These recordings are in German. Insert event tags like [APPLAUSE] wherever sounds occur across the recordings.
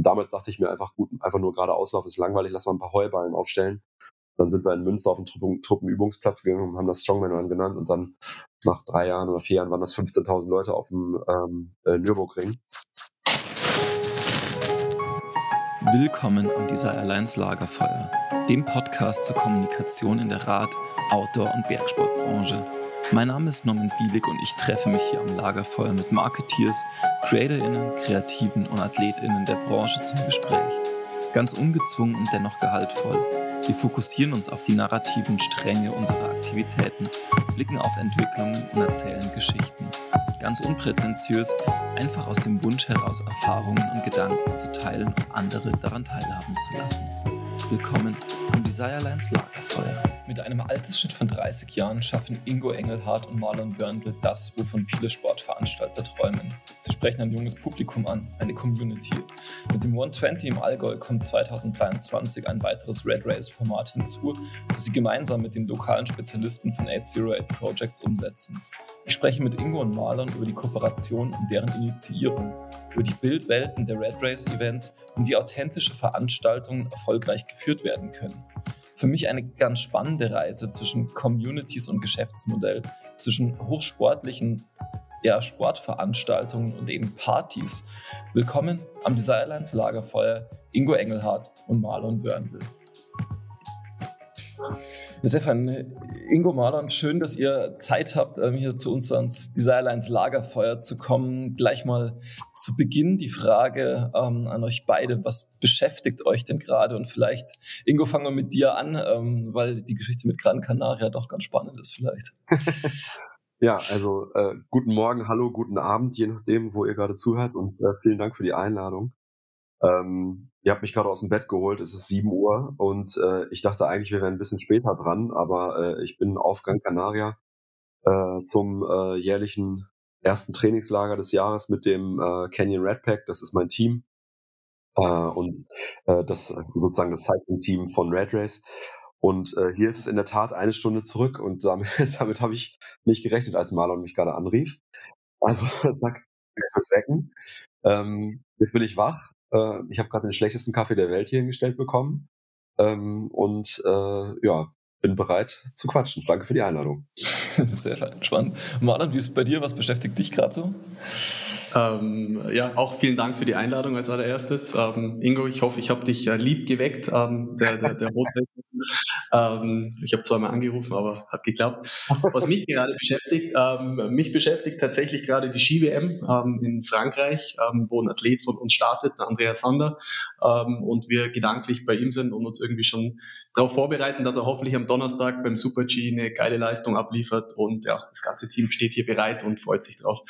Und damals dachte ich mir einfach, gut, einfach nur gerade Auslauf ist langweilig, lass mal ein paar Heuballen aufstellen. Dann sind wir in Münster auf den Truppen, Truppenübungsplatz gegangen und haben das Strongman Run genannt. Und dann nach drei Jahren oder vier Jahren waren das 15.000 Leute auf dem ähm, äh, Nürburgring. Willkommen am Desire Alliance Lagerfeuer, dem Podcast zur Kommunikation in der Rad-, Outdoor- und Bergsportbranche. Mein Name ist Norman Bielig und ich treffe mich hier am Lagerfeuer mit Marketeers, CreatorInnen, Kreativen und AthletInnen der Branche zum Gespräch. Ganz ungezwungen und dennoch gehaltvoll. Wir fokussieren uns auf die narrativen Stränge unserer Aktivitäten, blicken auf Entwicklungen und erzählen Geschichten. Ganz unprätentiös, einfach aus dem Wunsch heraus Erfahrungen und Gedanken zu teilen und andere daran teilhaben zu lassen. Willkommen am Desirelines Lagerfeuer. Mit einem Altersschnitt von 30 Jahren schaffen Ingo Engelhardt und Marlon Wörndl das, wovon viele Sportveranstalter träumen. Sie sprechen ein junges Publikum an, eine Community. Mit dem 120 im Allgäu kommt 2023 ein weiteres Red Race-Format hinzu, das sie gemeinsam mit den lokalen Spezialisten von 808 Projects umsetzen. Ich spreche mit Ingo und Marlon über die Kooperation und deren Initiierung, über die Bildwelten der Red Race Events und wie authentische Veranstaltungen erfolgreich geführt werden können. Für mich eine ganz spannende Reise zwischen Communities und Geschäftsmodell, zwischen hochsportlichen ja, Sportveranstaltungen und eben Partys. Willkommen am Desirelines Lagerfeuer, Ingo Engelhardt und Marlon Wörndl. Stefan, Ingo Marlon, schön, dass ihr Zeit habt, ähm, hier zu uns ans Desirelines Lagerfeuer zu kommen. Gleich mal zu Beginn die Frage ähm, an euch beide. Was beschäftigt euch denn gerade? Und vielleicht, Ingo, fangen wir mit dir an, ähm, weil die Geschichte mit Gran Canaria doch ganz spannend ist vielleicht. [LAUGHS] ja, also äh, guten Morgen, hallo, guten Abend, je nachdem, wo ihr gerade zuhört. Und äh, vielen Dank für die Einladung. Ähm, ihr habt mich gerade aus dem Bett geholt, es ist 7 Uhr und äh, ich dachte eigentlich, wir wären ein bisschen später dran, aber äh, ich bin auf Gran Canaria äh, zum äh, jährlichen ersten Trainingslager des Jahres mit dem äh, Canyon Red Pack, das ist mein Team. Äh, und das sozusagen das Cycling-Team von Red Race. Und hier ist es in der Tat eine Stunde zurück und damit, [LAUGHS] damit habe ich nicht gerechnet, als Marlon mich gerade anrief. Also, [LAUGHS] danke fürs Wecken. Ähm, jetzt bin ich wach äh, ich habe gerade den schlechtesten Kaffee der Welt hier hingestellt bekommen. Ähm, und äh, ja, bin bereit zu quatschen. Danke für die Einladung. [LAUGHS] Sehr spannend. Marlon, wie ist es bei dir? Was beschäftigt dich gerade so? Ähm, ja, auch vielen Dank für die Einladung als allererstes. Ähm, Ingo, ich hoffe, ich habe dich äh, lieb geweckt. Ähm, der der, der ähm, ich habe zweimal angerufen, aber hat geklappt. Was mich gerade beschäftigt, ähm, mich beschäftigt tatsächlich gerade die Ski-WM ähm, in Frankreich, wo ein Athlet von uns startet, Andreas Sander, und wir gedanklich bei ihm sind und uns irgendwie schon darauf vorbereiten, dass er hoffentlich am Donnerstag beim Super G eine geile Leistung abliefert. Und ja, das ganze Team steht hier bereit und freut sich drauf.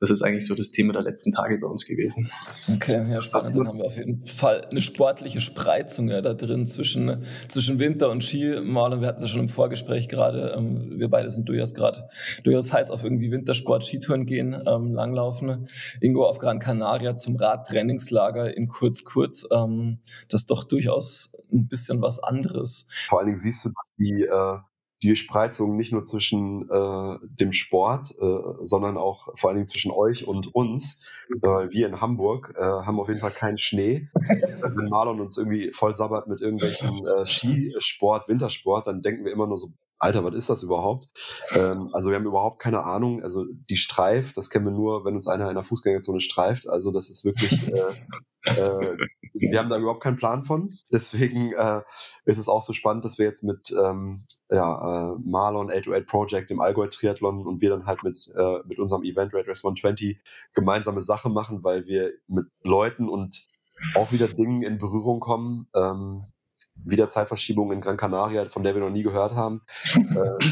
Das ist eigentlich so das Thema der letzten Tage bei uns gewesen. Okay, ja, spannend. Dann haben wir auf jeden Fall eine sportliche Spreizung ja, da drin zwischen, zwischen Winter und Ski. Marlon, wir hatten es ja schon im Vorgespräch gerade. Ähm, wir beide sind durchaus gerade durchaus heiß auf irgendwie Wintersport, Skitouren gehen, ähm, Langlaufen. Ingo auf Gran Canaria zum Radtrainingslager in Kurz Kurz. Ähm, das ist doch durchaus ein bisschen was anderes. Vor allen Dingen siehst du die, äh, die Spreizung nicht nur zwischen äh, dem Sport, äh, sondern auch vor allen Dingen zwischen euch und uns. Äh, wir in Hamburg äh, haben auf jeden Fall keinen Schnee. [LAUGHS] Wenn Marlon uns irgendwie voll sabbert mit irgendwelchen äh, Skisport, Wintersport, dann denken wir immer nur so, Alter, was ist das überhaupt? Ähm, also wir haben überhaupt keine Ahnung. Also die Streif, das kennen wir nur, wenn uns einer in der Fußgängerzone streift. Also das ist wirklich, [LAUGHS] äh, äh, wir haben da überhaupt keinen Plan von. Deswegen äh, ist es auch so spannend, dass wir jetzt mit ähm, ja, äh, Marlon 808 Project im Allgäu Triathlon und wir dann halt mit, äh, mit unserem Event Red Race 120 gemeinsame Sache machen, weil wir mit Leuten und auch wieder Dingen in Berührung kommen, ähm, wieder Zeitverschiebung in Gran Canaria, von der wir noch nie gehört haben. [LAUGHS] äh,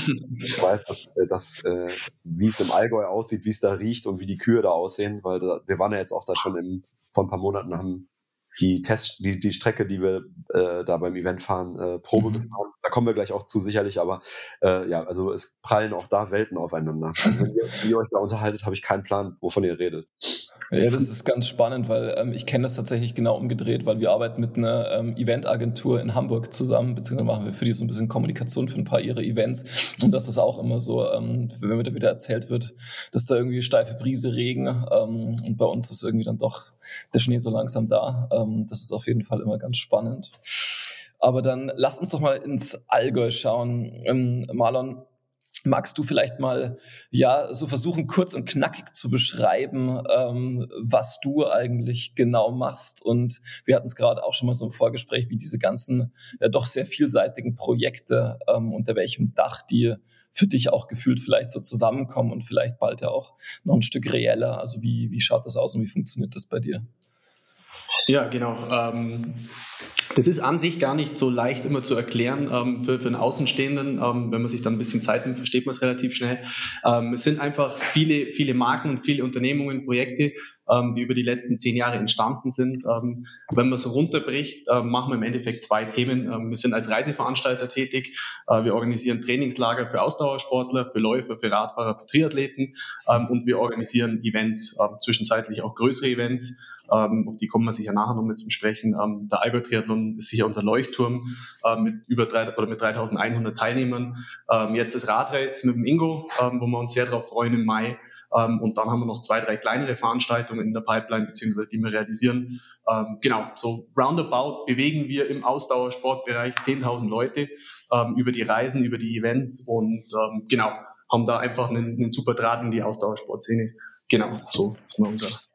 ich weiß, dass, äh, dass äh, wie es im Allgäu aussieht, wie es da riecht und wie die Kühe da aussehen, weil da, wir waren ja jetzt auch da schon im, vor ein paar Monaten, haben die Test, die, die Strecke, die wir äh, da beim Event fahren, äh, Probe mhm. gefahren. Da kommen wir gleich auch zu, sicherlich, aber äh, ja, also es prallen auch da Welten aufeinander. Also wenn ihr, wenn ihr euch da unterhaltet, habe ich keinen Plan, wovon ihr redet. Ja, das ist ganz spannend, weil ähm, ich kenne das tatsächlich genau umgedreht, weil wir arbeiten mit einer ähm, Eventagentur in Hamburg zusammen, beziehungsweise machen wir für die so ein bisschen Kommunikation für ein paar ihrer Events. Und das ist auch immer so, ähm, wenn mir da wieder erzählt wird, dass da irgendwie steife Brise, Regen ähm, und bei uns ist irgendwie dann doch der Schnee so langsam da. Ähm, das ist auf jeden Fall immer ganz spannend. Aber dann lass uns doch mal ins Allgäu schauen. Ähm, Marlon, Magst du vielleicht mal ja so versuchen, kurz und knackig zu beschreiben, ähm, was du eigentlich genau machst? Und wir hatten es gerade auch schon mal so im Vorgespräch, wie diese ganzen ja, doch sehr vielseitigen Projekte ähm, unter welchem Dach die für dich auch gefühlt vielleicht so zusammenkommen und vielleicht bald ja auch noch ein Stück reeller. Also wie, wie schaut das aus und wie funktioniert das bei dir? Ja, genau. Ähm, das ist an sich gar nicht so leicht immer zu erklären ähm, für, für einen Außenstehenden. Ähm, wenn man sich dann ein bisschen Zeit nimmt, versteht man es relativ schnell. Ähm, es sind einfach viele, viele Marken und viele Unternehmungen, Projekte, ähm, die über die letzten zehn Jahre entstanden sind. Ähm, wenn man so runterbricht, äh, machen wir im Endeffekt zwei Themen. Ähm, wir sind als Reiseveranstalter tätig. Äh, wir organisieren Trainingslager für Ausdauersportler, für Läufer, für Radfahrer, für Triathleten ähm, und wir organisieren Events, äh, zwischenzeitlich auch größere Events ähm, auf die kommen wir sicher nachher noch mit zum Sprechen. Ähm, der Allgäu Triathlon ist sicher unser Leuchtturm äh, mit über drei, oder mit 3100 Teilnehmern. Ähm, jetzt das Radrace mit dem Ingo, ähm, wo wir uns sehr darauf freuen im Mai. Ähm, und dann haben wir noch zwei, drei kleinere Veranstaltungen in der Pipeline, beziehungsweise die wir realisieren. Ähm, genau, so roundabout bewegen wir im Ausdauersportbereich 10.000 Leute ähm, über die Reisen, über die Events und ähm, genau, haben da einfach einen, einen super Draht in die Ausdauersportszene. Genau, so ist unser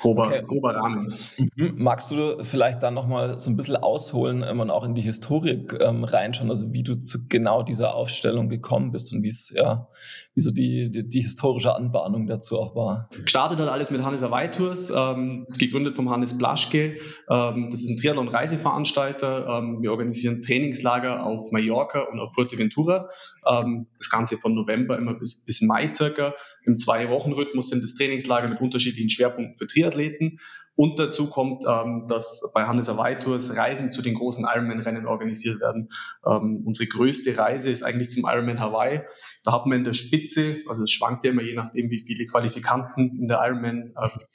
grober, okay. grober Rahmen. Mhm. Magst du vielleicht dann nochmal so ein bisschen ausholen ähm, und auch in die Historie ähm, reinschauen, also wie du zu genau dieser Aufstellung gekommen bist und wie es, ja, wie so die, die, die, historische Anbahnung dazu auch war? Gestartet hat alles mit Hannes Awei Tours, ähm, gegründet vom Hannes Blaschke. Ähm, das ist ein Triathlon-Reiseveranstalter. Ähm, wir organisieren Trainingslager auf Mallorca und auf Fuerteventura. Ähm, das Ganze von November immer bis, bis Mai circa im Zwei-Wochen-Rhythmus sind es Trainingslager mit unterschiedlichen Schwerpunkten für Triathleten. Und dazu kommt, ähm, dass bei Hannes Hawaii Tours Reisen zu den großen Ironman-Rennen organisiert werden. Ähm, unsere größte Reise ist eigentlich zum Ironman Hawaii. Da hat man in der Spitze, also es schwankt ja immer je nachdem, wie viele Qualifikanten in der Ironman,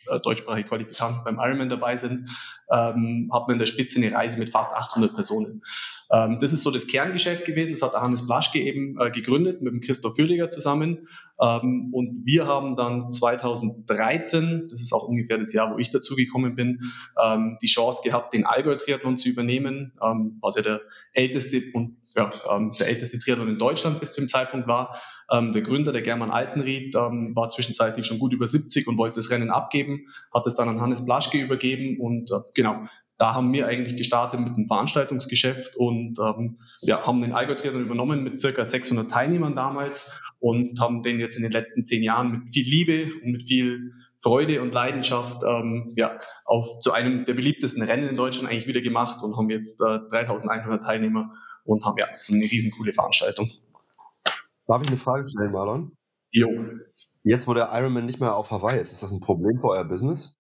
äh, deutschsprachige Qualifikanten beim Ironman dabei sind, ähm, hat man in der Spitze eine Reise mit fast 800 Personen. Ähm, das ist so das Kerngeschäft gewesen. Das hat Hannes Blaschke eben äh, gegründet mit dem Christoph Fülliger zusammen. Ähm, und wir haben dann 2013, das ist auch ungefähr das Jahr, wo ich dazu gekommen bin, ähm, die Chance gehabt, den Allgäu-Triathlon zu übernehmen, ähm, was ja der älteste und ja, ähm, der älteste Triathlon in Deutschland bis zum Zeitpunkt war. Ähm, der Gründer, der German Altenried, ähm, war zwischenzeitlich schon gut über 70 und wollte das Rennen abgeben, hat es dann an Hannes Blaschke übergeben und äh, genau, da haben wir eigentlich gestartet mit dem Veranstaltungsgeschäft und ähm, ja, haben den Allgäu Triathlon übernommen mit circa 600 Teilnehmern damals und haben den jetzt in den letzten zehn Jahren mit viel Liebe und mit viel Freude und Leidenschaft ähm, ja, auch zu einem der beliebtesten Rennen in Deutschland eigentlich wieder gemacht und haben jetzt äh, 3100 Teilnehmer und haben ja eine riesen coole Veranstaltung. Darf ich eine Frage stellen, Marlon? Jo. Jetzt, wo der Ironman nicht mehr auf Hawaii ist, ist das ein Problem für euer Business?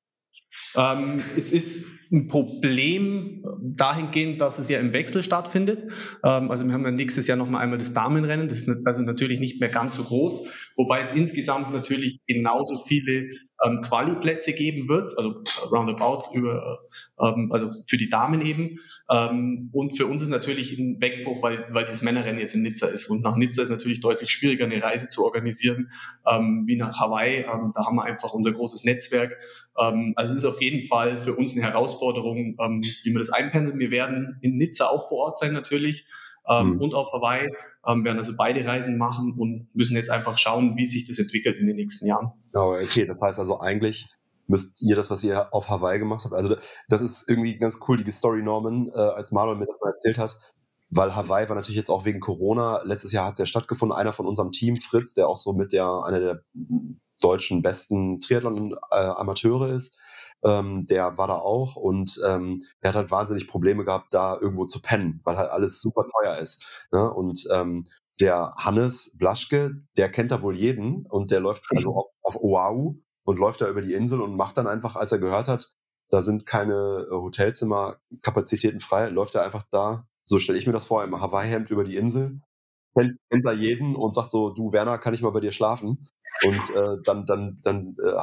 Ähm, es ist ein Problem dahingehend, dass es ja im Wechsel stattfindet. Ähm, also wir haben ja nächstes Jahr nochmal einmal das Damenrennen, das ist also natürlich nicht mehr ganz so groß, wobei es insgesamt natürlich genauso viele ähm, Quali-Plätze geben wird, also roundabout über ähm, also für die Damen eben. Ähm, und für uns ist natürlich ein Wegbruch, weil, weil das Männerrennen jetzt in Nizza ist. Und nach Nizza ist natürlich deutlich schwieriger, eine Reise zu organisieren, ähm, wie nach Hawaii. Ähm, da haben wir einfach unser großes Netzwerk. Ähm, also es ist auf jeden Fall für uns eine Herausforderung, ähm, wie wir das einpendeln. Wir werden in Nizza auch vor Ort sein natürlich. Ähm, mhm. und auf Hawaii ähm, werden also beide Reisen machen und müssen jetzt einfach schauen, wie sich das entwickelt in den nächsten Jahren. okay, das heißt also eigentlich müsst ihr das, was ihr auf Hawaii gemacht habt. Also das ist irgendwie ganz cool, die Story, Norman, äh, als Marlon mir das mal erzählt hat. Weil Hawaii war natürlich jetzt auch wegen Corona, letztes Jahr hat es ja stattgefunden, einer von unserem Team, Fritz, der auch so mit der, einer der deutschen besten Triathlon-Amateure ist, ähm, der war da auch und ähm, der hat halt wahnsinnig Probleme gehabt, da irgendwo zu pennen, weil halt alles super teuer ist. Ne? Und ähm, der Hannes Blaschke, der kennt da wohl jeden und der läuft also auf, auf Oahu und läuft da über die Insel und macht dann einfach, als er gehört hat, da sind keine äh, Hotelzimmerkapazitäten frei, läuft er einfach da, so stelle ich mir das vor, im Hawaii-Hemd über die Insel, kennt, kennt da jeden und sagt so, du Werner, kann ich mal bei dir schlafen? Und äh, dann, dann, dann äh,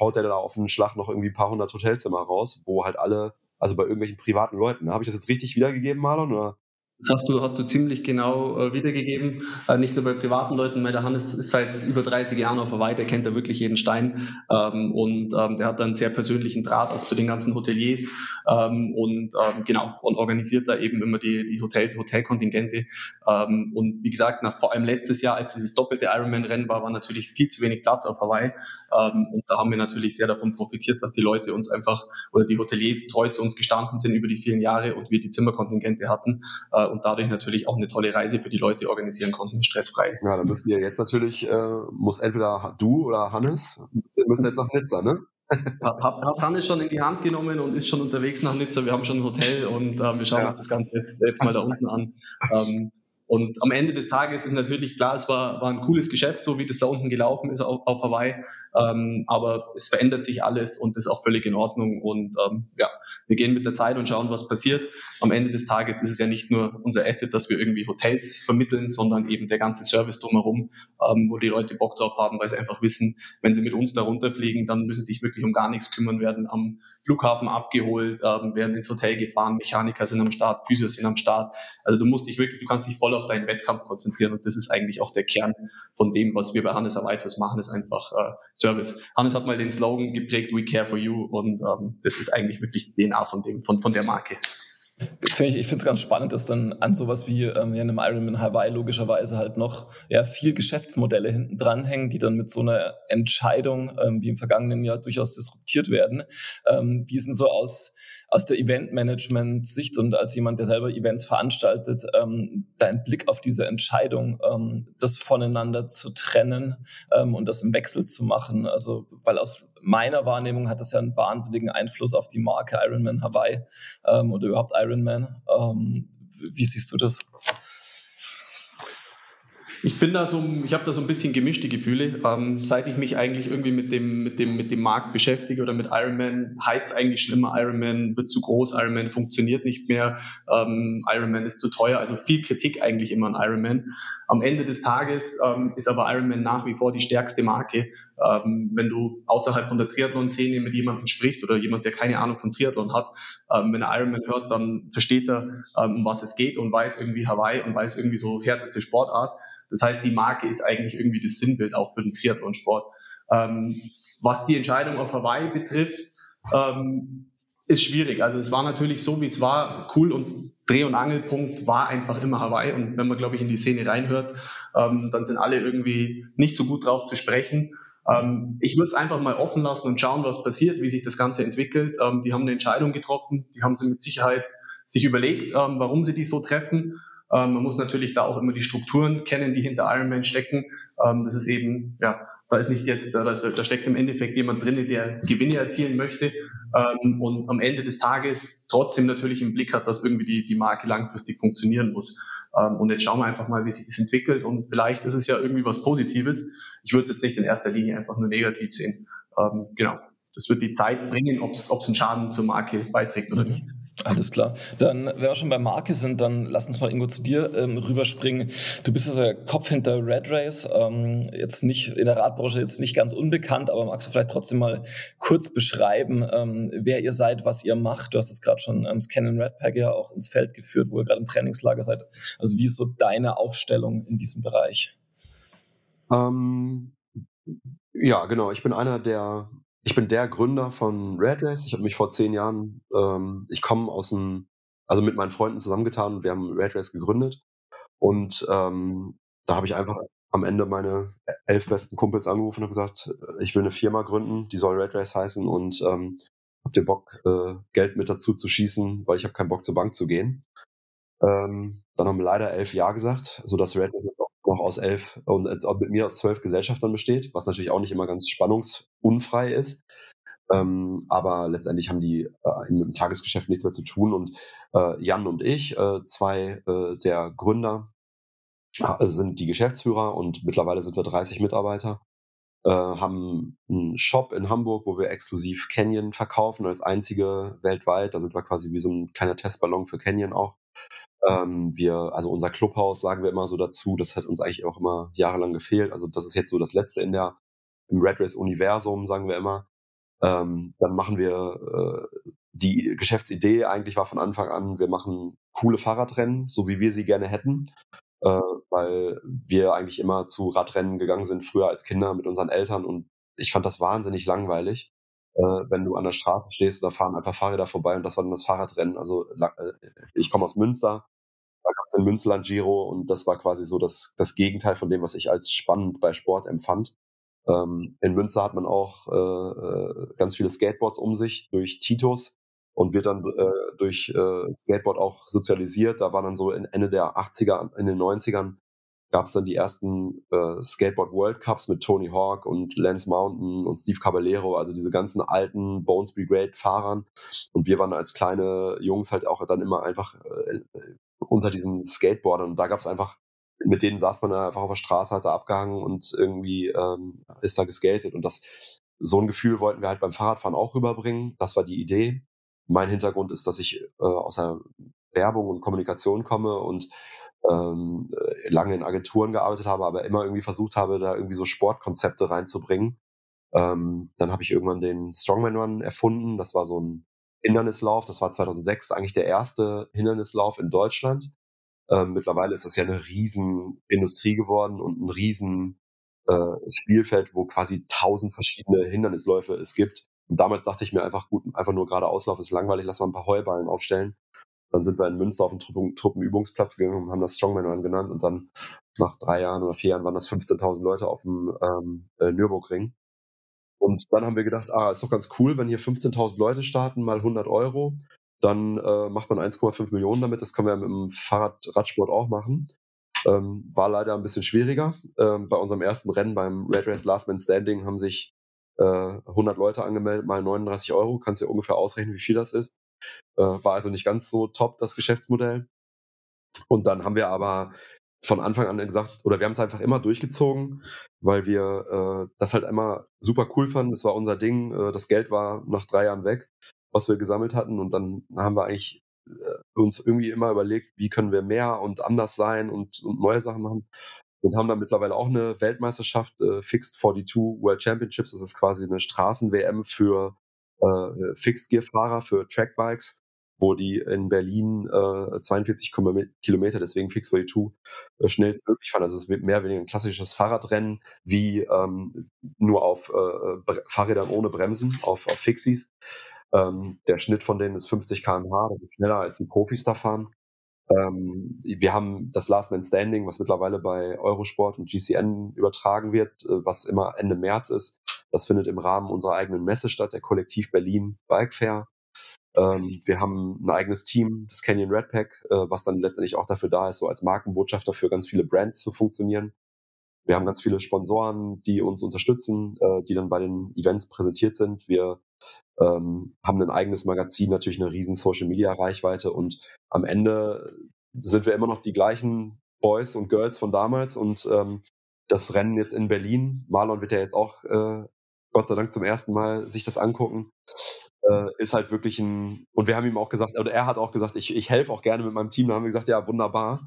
haut er da auf einen Schlag noch irgendwie ein paar hundert Hotelzimmer raus, wo halt alle, also bei irgendwelchen privaten Leuten. Habe ich das jetzt richtig wiedergegeben, Marlon? Oder? Das hast du, hast du ziemlich genau äh, wiedergegeben. Äh, nicht nur bei privaten Leuten, weil der Hannes ist seit über 30 Jahren auf Hawaii, der kennt da wirklich jeden Stein. Ähm, und ähm, der hat einen sehr persönlichen Draht auch zu den ganzen Hoteliers ähm, und ähm, genau, und organisiert da eben immer die, die Hotel, Hotelkontingente. Ähm, und wie gesagt, nach, vor allem letztes Jahr, als dieses doppelte Ironman-Rennen war, war natürlich viel zu wenig Platz auf Hawaii. Ähm, und da haben wir natürlich sehr davon profitiert, dass die Leute uns einfach oder die Hoteliers treu zu uns gestanden sind über die vielen Jahre und wir die Zimmerkontingente hatten. Äh, und dadurch natürlich auch eine tolle Reise für die Leute organisieren konnten, stressfrei. Ja, dann müsst ihr jetzt natürlich, äh, muss entweder du oder Hannes, müssen jetzt nach Nizza, ne? hat, hat Hannes schon in die Hand genommen und ist schon unterwegs nach Nizza. Wir haben schon ein Hotel und äh, wir schauen ja. uns das Ganze jetzt, jetzt mal da unten an. Ähm, und am Ende des Tages ist natürlich klar, es war, war ein cooles Geschäft, so wie das da unten gelaufen ist auf, auf Hawaii. Ähm, aber es verändert sich alles und ist auch völlig in Ordnung. Und ähm, ja, wir gehen mit der Zeit und schauen, was passiert. Am Ende des Tages ist es ja nicht nur unser Asset, dass wir irgendwie Hotels vermitteln, sondern eben der ganze Service drumherum, ähm, wo die Leute Bock drauf haben, weil sie einfach wissen, wenn sie mit uns da runterfliegen, dann müssen sie sich wirklich um gar nichts kümmern, werden am Flughafen abgeholt, ähm, werden ins Hotel gefahren, Mechaniker sind am Start, Physio sind am Start. Also du musst dich wirklich, du kannst dich voll auf deinen Wettkampf konzentrieren und das ist eigentlich auch der Kern von dem, was wir bei Hannes Avaitos machen, ist einfach äh, Service. Hannes hat mal den Slogan geprägt, we care for you und ähm, das ist eigentlich wirklich die DNA von dem, von, von der Marke. Find ich ich finde es ganz spannend, dass dann an sowas wie ähm, ja, einem Ironman Hawaii logischerweise halt noch ja, viel Geschäftsmodelle hinten dranhängen, die dann mit so einer Entscheidung ähm, wie im vergangenen Jahr durchaus disruptiert werden. Ähm, wie sind so aus aus der Eventmanagement-Sicht und als jemand, der selber Events veranstaltet, ähm, dein Blick auf diese Entscheidung, ähm, das voneinander zu trennen ähm, und das im Wechsel zu machen. Also, weil aus meiner Wahrnehmung hat das ja einen wahnsinnigen Einfluss auf die Marke Ironman Hawaii ähm, oder überhaupt Ironman. Ähm, wie siehst du das? Ich bin da so, ich habe da so ein bisschen gemischte Gefühle. Ähm, seit ich mich eigentlich irgendwie mit dem, mit dem, mit dem Markt beschäftige oder mit Ironman, heißt es eigentlich schon immer, Ironman wird zu groß, Ironman funktioniert nicht mehr, ähm, Ironman ist zu teuer. Also viel Kritik eigentlich immer an Ironman. Am Ende des Tages ähm, ist aber Ironman nach wie vor die stärkste Marke. Ähm, wenn du außerhalb von der Triathlon-Szene mit jemandem sprichst oder jemand, der keine Ahnung von Triathlon hat, ähm, wenn er Ironman hört, dann versteht er, ähm, um was es geht und weiß irgendwie Hawaii und weiß irgendwie so härteste Sportart. Das heißt, die Marke ist eigentlich irgendwie das Sinnbild auch für den Triathlonsport. Ähm, was die Entscheidung auf Hawaii betrifft, ähm, ist schwierig. Also es war natürlich so, wie es war, cool und Dreh- und Angelpunkt war einfach immer Hawaii. Und wenn man, glaube ich, in die Szene reinhört, ähm, dann sind alle irgendwie nicht so gut drauf zu sprechen. Ähm, ich würde es einfach mal offen lassen und schauen, was passiert, wie sich das Ganze entwickelt. Ähm, die haben eine Entscheidung getroffen, die haben sie mit Sicherheit sich überlegt, ähm, warum sie die so treffen. Ähm, man muss natürlich da auch immer die Strukturen kennen, die hinter Ironman stecken. Ähm, das ist eben, ja, da ist nicht jetzt, da, da steckt im Endeffekt jemand drin, der Gewinne erzielen möchte ähm, und am Ende des Tages trotzdem natürlich im Blick hat, dass irgendwie die, die Marke langfristig funktionieren muss. Ähm, und jetzt schauen wir einfach mal, wie sich das entwickelt und vielleicht ist es ja irgendwie was Positives. Ich würde es jetzt nicht in erster Linie einfach nur negativ sehen. Ähm, genau. Das wird die Zeit bringen, ob es einen Schaden zur Marke beiträgt oder mhm. nicht. Alles klar. Dann, wenn wir schon bei Marke sind, dann lass uns mal Ingo zu dir ähm, rüberspringen. Du bist also Kopf hinter Red Race, ähm, jetzt nicht in der Radbranche jetzt nicht ganz unbekannt, aber magst du vielleicht trotzdem mal kurz beschreiben, ähm, wer ihr seid, was ihr macht? Du hast jetzt gerade schon ähm, Scan Red Pack ja auch ins Feld geführt, wo ihr gerade im Trainingslager seid. Also wie ist so deine Aufstellung in diesem Bereich? Ähm, ja, genau. Ich bin einer der ich bin der Gründer von Red Race. Ich habe mich vor zehn Jahren, ähm, ich komme aus dem, also mit meinen Freunden zusammengetan und wir haben Red Race gegründet. Und ähm, da habe ich einfach am Ende meine elf besten Kumpels angerufen und gesagt, ich will eine Firma gründen, die soll Red Race heißen und ähm, habt ihr Bock, äh, Geld mit dazu zu schießen, weil ich habe keinen Bock zur Bank zu gehen. Ähm, dann haben leider elf Ja gesagt, sodass Red Race jetzt noch aus elf und mit mir aus zwölf Gesellschaftern besteht, was natürlich auch nicht immer ganz spannungsunfrei ist. Ähm, aber letztendlich haben die äh, im, im, Tagesgeschäft nichts mehr zu tun. Und äh, Jan und ich, äh, zwei äh, der Gründer, äh, sind die Geschäftsführer und mittlerweile sind wir 30 Mitarbeiter. Äh, haben einen Shop in Hamburg, wo wir exklusiv Canyon verkaufen als einzige weltweit. Da sind wir quasi wie so ein kleiner Testballon für Canyon auch. Ähm, wir, also unser Clubhaus sagen wir immer so dazu, das hat uns eigentlich auch immer jahrelang gefehlt. Also das ist jetzt so das letzte in der im Red Race Universum, sagen wir immer. Ähm, dann machen wir äh, die Geschäftsidee eigentlich war von Anfang an, wir machen coole Fahrradrennen, so wie wir sie gerne hätten, äh, weil wir eigentlich immer zu Radrennen gegangen sind, früher als Kinder mit unseren Eltern und ich fand das wahnsinnig langweilig, äh, wenn du an der Straße stehst und da fahren einfach Fahrräder vorbei und das war dann das Fahrradrennen. Also äh, ich komme aus Münster, da gab es den Münsterland Giro und das war quasi so das, das Gegenteil von dem, was ich als spannend bei Sport empfand. Ähm, in Münster hat man auch äh, äh, ganz viele Skateboards um sich durch Titus und wird dann äh, durch äh, Skateboard auch sozialisiert. Da war dann so Ende der 80er, in den 90ern gab es dann die ersten äh, Skateboard World Cups mit Tony Hawk und Lance Mountain und Steve Caballero, also diese ganzen alten Bones Brigade Fahrern. Und wir waren als kleine Jungs halt auch dann immer einfach äh, unter diesen Skateboardern. Und da gab es einfach mit denen saß man einfach auf der Straße, hat da abgehangen und irgendwie ähm, ist da geskatet. Und das, so ein Gefühl wollten wir halt beim Fahrradfahren auch rüberbringen. Das war die Idee. Mein Hintergrund ist, dass ich äh, aus der Werbung und Kommunikation komme und ähm, äh, lange in Agenturen gearbeitet habe, aber immer irgendwie versucht habe, da irgendwie so Sportkonzepte reinzubringen. Ähm, dann habe ich irgendwann den Strongman Run erfunden. Das war so ein Hindernislauf. Das war 2006 eigentlich der erste Hindernislauf in Deutschland. Ähm, mittlerweile ist das ja eine riesen Industrie geworden und ein riesen äh, Spielfeld, wo quasi tausend verschiedene Hindernisläufe es gibt. Und damals dachte ich mir einfach, gut, einfach nur gerade Auslauf ist langweilig, lass mal ein paar Heuballen aufstellen. Dann sind wir in Münster auf den Truppen, Truppenübungsplatz gegangen und haben das Strongman genannt und dann nach drei Jahren oder vier Jahren waren das 15.000 Leute auf dem ähm, äh, Nürburgring. Und dann haben wir gedacht, ah, ist doch ganz cool, wenn hier 15.000 Leute starten, mal 100 Euro dann äh, macht man 1,5 Millionen damit. Das können wir mit dem Fahrradradsport auch machen. Ähm, war leider ein bisschen schwieriger. Ähm, bei unserem ersten Rennen beim Red Race Last Man Standing haben sich äh, 100 Leute angemeldet, mal 39 Euro. Kannst dir ungefähr ausrechnen, wie viel das ist. Äh, war also nicht ganz so top, das Geschäftsmodell. Und dann haben wir aber von Anfang an gesagt, oder wir haben es einfach immer durchgezogen, weil wir äh, das halt immer super cool fanden. Es war unser Ding. Äh, das Geld war nach drei Jahren weg was wir gesammelt hatten. Und dann haben wir eigentlich äh, uns irgendwie immer überlegt, wie können wir mehr und anders sein und, und neue Sachen machen. Und haben dann mittlerweile auch eine Weltmeisterschaft, äh, Fixed 42 World Championships. Das ist quasi eine Straßen-WM für äh, Fixed-Gear-Fahrer, für Trackbikes, wo die in Berlin äh, 42 Kilometer, deswegen Fix 42, äh, schnellstmöglich fahren. Also es wird mehr oder weniger ein klassisches Fahrradrennen, wie ähm, nur auf äh, Fahrrädern ohne Bremsen, auf, auf Fixies. Ähm, der Schnitt von denen ist 50 km/h, das ist schneller als die Profis da fahren. Ähm, wir haben das Last Man Standing, was mittlerweile bei Eurosport und GCN übertragen wird, äh, was immer Ende März ist. Das findet im Rahmen unserer eigenen Messe statt, der Kollektiv Berlin Bike Fair. Ähm, wir haben ein eigenes Team, das Canyon Red Pack, äh, was dann letztendlich auch dafür da ist, so als Markenbotschafter für ganz viele Brands zu funktionieren. Wir haben ganz viele Sponsoren, die uns unterstützen, äh, die dann bei den Events präsentiert sind. Wir ähm, haben ein eigenes Magazin, natürlich eine riesen Social-Media-Reichweite und am Ende sind wir immer noch die gleichen Boys und Girls von damals und ähm, das Rennen jetzt in Berlin, Marlon wird ja jetzt auch äh, Gott sei Dank zum ersten Mal sich das angucken, äh, ist halt wirklich ein, und wir haben ihm auch gesagt, oder er hat auch gesagt, ich, ich helfe auch gerne mit meinem Team, da haben wir gesagt, ja, wunderbar,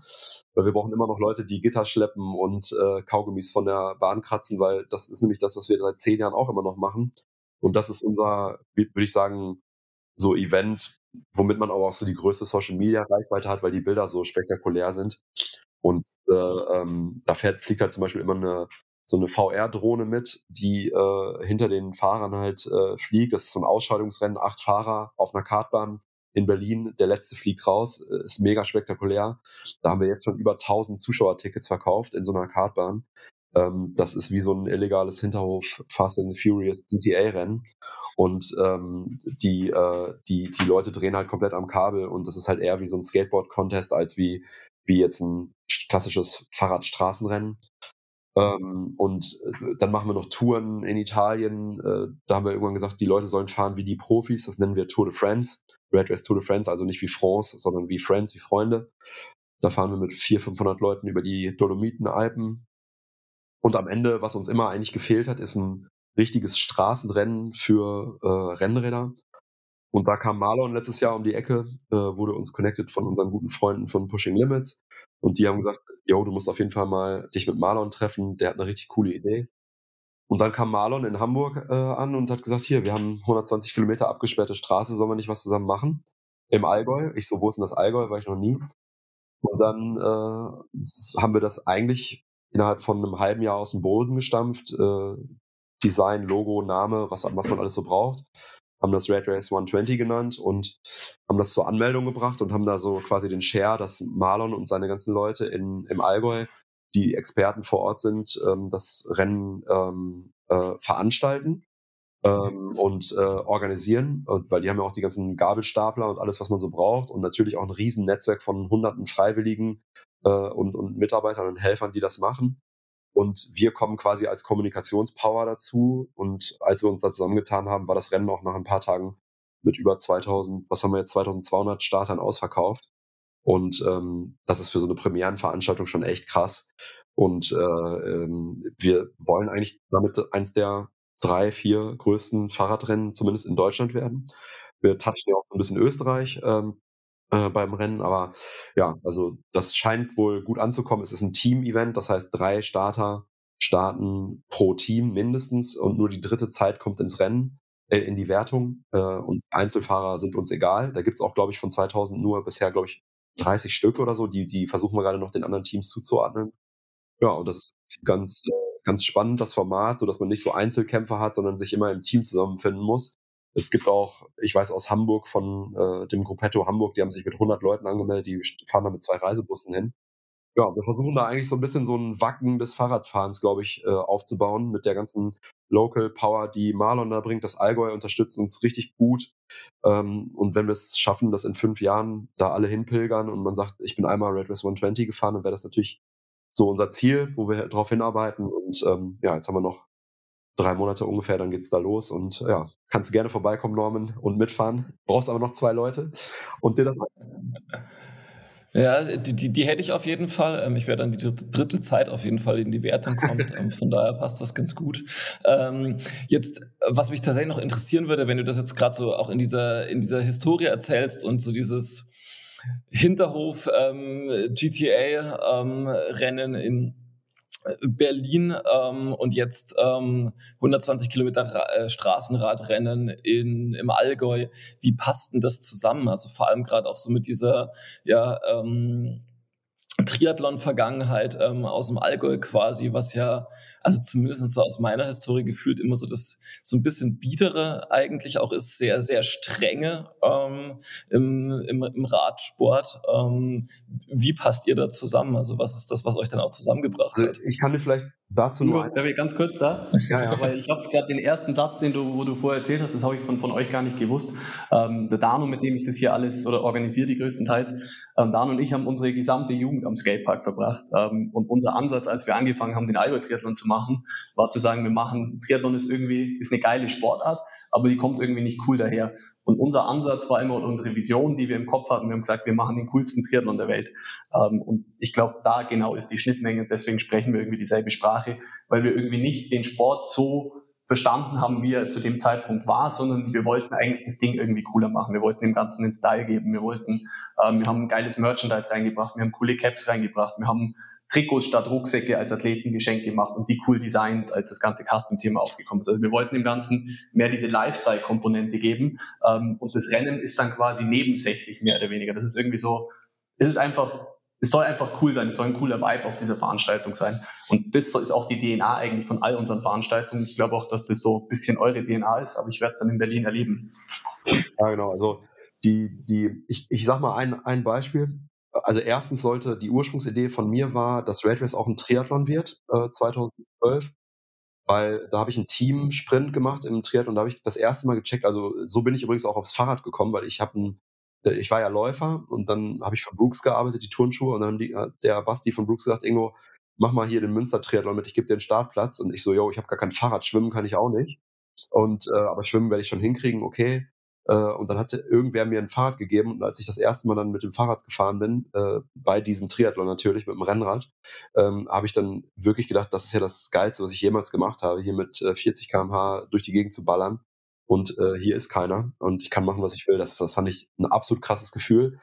weil wir brauchen immer noch Leute, die Gitter schleppen und äh, Kaugummis von der Bahn kratzen, weil das ist nämlich das, was wir seit zehn Jahren auch immer noch machen. Und das ist unser, würde ich sagen, so Event, womit man aber auch so die größte Social Media Reichweite hat, weil die Bilder so spektakulär sind. Und äh, ähm, da fährt, fliegt halt zum Beispiel immer eine so eine VR-Drohne mit, die äh, hinter den Fahrern halt äh, fliegt. Das ist so ein Ausscheidungsrennen, acht Fahrer auf einer Kartbahn in Berlin. Der letzte fliegt raus, äh, ist mega spektakulär. Da haben wir jetzt schon über 1000 Zuschauertickets verkauft in so einer Kartbahn. Ähm, das ist wie so ein illegales Hinterhof Fast and Furious GTA-Rennen. Und ähm, die, äh, die, die Leute drehen halt komplett am Kabel und das ist halt eher wie so ein Skateboard-Contest als wie, wie jetzt ein klassisches Fahrradstraßenrennen. Ähm, und äh, dann machen wir noch Touren in Italien. Äh, da haben wir irgendwann gesagt, die Leute sollen fahren wie die Profis. Das nennen wir Tour de France. Red Race Tour de France, also nicht wie France, sondern wie Friends, wie Freunde. Da fahren wir mit 400, 500 Leuten über die Dolomiten, Alpen, und am Ende, was uns immer eigentlich gefehlt hat, ist ein richtiges Straßenrennen für äh, Rennräder. Und da kam Marlon letztes Jahr um die Ecke, äh, wurde uns connected von unseren guten Freunden von Pushing Limits. Und die haben gesagt, yo, du musst auf jeden Fall mal dich mit Marlon treffen, der hat eine richtig coole Idee. und dann kam Marlon in Hamburg äh, an und hat gesagt, hier, wir haben 120 Kilometer abgesperrte Straße, sollen wir nicht was zusammen machen? Im Allgäu. Ich so, wo ist denn das Allgäu? War ich noch nie. Und dann äh, haben wir das eigentlich innerhalb von einem halben Jahr aus dem Boden gestampft. Äh, Design, Logo, Name, was, was man alles so braucht. Haben das Red Race 120 genannt und haben das zur Anmeldung gebracht und haben da so quasi den Share, dass Marlon und seine ganzen Leute in, im Allgäu, die Experten vor Ort sind, ähm, das Rennen ähm, äh, veranstalten ähm, und äh, organisieren, weil die haben ja auch die ganzen Gabelstapler und alles, was man so braucht und natürlich auch ein riesen Netzwerk von hunderten Freiwilligen äh, und, und Mitarbeitern und Helfern, die das machen. Und wir kommen quasi als Kommunikationspower dazu. Und als wir uns da zusammengetan haben, war das Rennen auch nach ein paar Tagen mit über 2000, was haben wir jetzt, 2200 Startern ausverkauft. Und ähm, das ist für so eine Premierenveranstaltung schon echt krass. Und äh, ähm, wir wollen eigentlich damit eins der drei, vier größten Fahrradrennen zumindest in Deutschland werden. Wir touchen ja auch so ein bisschen Österreich ähm, äh, beim Rennen, aber ja, also das scheint wohl gut anzukommen. Es ist ein Team-Event, das heißt drei Starter starten pro Team mindestens und nur die dritte Zeit kommt ins Rennen, äh, in die Wertung äh, und Einzelfahrer sind uns egal. Da gibt's auch, glaube ich, von 2000 nur bisher, glaube ich, 30 Stück oder so, die, die versuchen wir gerade noch den anderen Teams zuzuordnen. Ja, und das ist ganz, äh, ganz spannend, das Format, so dass man nicht so Einzelkämpfer hat, sondern sich immer im Team zusammenfinden muss. Es gibt auch, ich weiß aus Hamburg von äh, dem Gruppetto Hamburg, die haben sich mit 100 Leuten angemeldet, die fahren da mit zwei Reisebussen hin. Ja, wir versuchen da eigentlich so ein bisschen so ein Wacken des Fahrradfahrens, glaube ich, äh, aufzubauen mit der ganzen Local Power, die Marlon da bringt. Das Allgäu unterstützt uns richtig gut. Ähm, und wenn wir es schaffen, dass in fünf Jahren da alle hinpilgern und man sagt, ich bin einmal Red Race 120 gefahren, dann wäre das natürlich so unser Ziel, wo wir darauf hinarbeiten. Und ähm, ja, jetzt haben wir noch drei Monate ungefähr, dann geht's da los. Und ja, kannst gerne vorbeikommen, Norman, und mitfahren. Brauchst aber noch zwei Leute und dir das. Ja, die, die, die hätte ich auf jeden Fall. Ähm, ich werde dann die dritte Zeit auf jeden Fall in die Wertung kommt. [LAUGHS] Ähm, von daher passt das ganz gut. Ähm, jetzt, was mich tatsächlich noch interessieren würde, wenn du das jetzt gerade so auch in dieser, in dieser Historie erzählst und so dieses Hinterhof ähm, GTA ähm, Rennen in Berlin ähm, und jetzt ähm, 120 Kilometer Ra äh, Straßenradrennen in, im Allgäu. Wie passt denn das zusammen? Also vor allem gerade auch so mit dieser ja, ähm, Triathlon-Vergangenheit ähm, aus dem Allgäu quasi, was ja, also zumindest so aus meiner Historie gefühlt immer so das so ein bisschen biedere eigentlich auch ist, sehr, sehr strenge ähm, im, im, im Radsport. Ähm, wie passt ihr da zusammen? Also was ist das, was euch dann auch zusammengebracht also, hat? Ich kann dir vielleicht dazu nur... Darf ich ganz kurz da? Ja, ja. Weil ich habe gerade den ersten Satz, den du, wo du vorher erzählt hast, das habe ich von, von euch gar nicht gewusst. Ähm, der Dano, mit dem ich das hier alles oder organisiere, die größtenteils, ähm, Dan und ich haben unsere gesamte Jugend am Skatepark verbracht. Ähm, und unser Ansatz, als wir angefangen haben, den Allgäu-Triathlon zu machen, war zu sagen, wir machen, Triathlon ist irgendwie, ist eine geile Sportart, aber die kommt irgendwie nicht cool daher. Und unser Ansatz war immer unsere Vision, die wir im Kopf hatten. Wir haben gesagt, wir machen den coolsten Triathlon der Welt. Ähm, und ich glaube, da genau ist die Schnittmenge. Deswegen sprechen wir irgendwie dieselbe Sprache, weil wir irgendwie nicht den Sport so verstanden haben, wie er zu dem Zeitpunkt war, sondern wir wollten eigentlich das Ding irgendwie cooler machen. Wir wollten dem Ganzen den Style geben. Wir wollten, ähm, wir haben geiles Merchandise reingebracht, wir haben coole Caps reingebracht, wir haben Trikots statt Rucksäcke als Athletengeschenk gemacht und die cool designt, als das ganze Custom-Thema aufgekommen ist. Also wir wollten dem Ganzen mehr diese Lifestyle-Komponente geben ähm, und das Rennen ist dann quasi nebensächlich mehr oder weniger. Das ist irgendwie so, es ist einfach es soll einfach cool sein, es soll ein cooler Vibe auf dieser Veranstaltung sein. Und das ist auch die DNA eigentlich von all unseren Veranstaltungen. Ich glaube auch, dass das so ein bisschen eure DNA ist, aber ich werde es dann in Berlin erleben. Ja, genau. Also die, die, ich, ich sag mal ein, ein Beispiel. Also erstens sollte die Ursprungsidee von mir war, dass Red Race auch ein Triathlon wird, äh, 2012 weil da habe ich einen Team-Sprint gemacht im Triathlon, da habe ich das erste Mal gecheckt, also so bin ich übrigens auch aufs Fahrrad gekommen, weil ich habe ein äh, ich war ja Läufer und dann habe ich für Brooks gearbeitet, die Turnschuhe, und dann haben die, äh, der Basti von Brooks gesagt, Ingo, mach mal hier den Münster-Triathlon mit, ich gebe dir einen Startplatz. Und ich so, yo, ich habe gar kein Fahrrad, schwimmen kann ich auch nicht. Und äh, aber schwimmen werde ich schon hinkriegen, okay. Äh, und dann hatte irgendwer mir ein Fahrrad gegeben und als ich das erste Mal dann mit dem Fahrrad gefahren bin, äh, bei diesem Triathlon natürlich, mit dem Rennrad, ähm, habe ich dann wirklich gedacht, das ist ja das Geilste, was ich jemals gemacht habe, hier mit äh, 40 km/h durch die Gegend zu ballern und äh, hier ist keiner und ich kann machen, was ich will. Das, das fand ich ein absolut krasses Gefühl.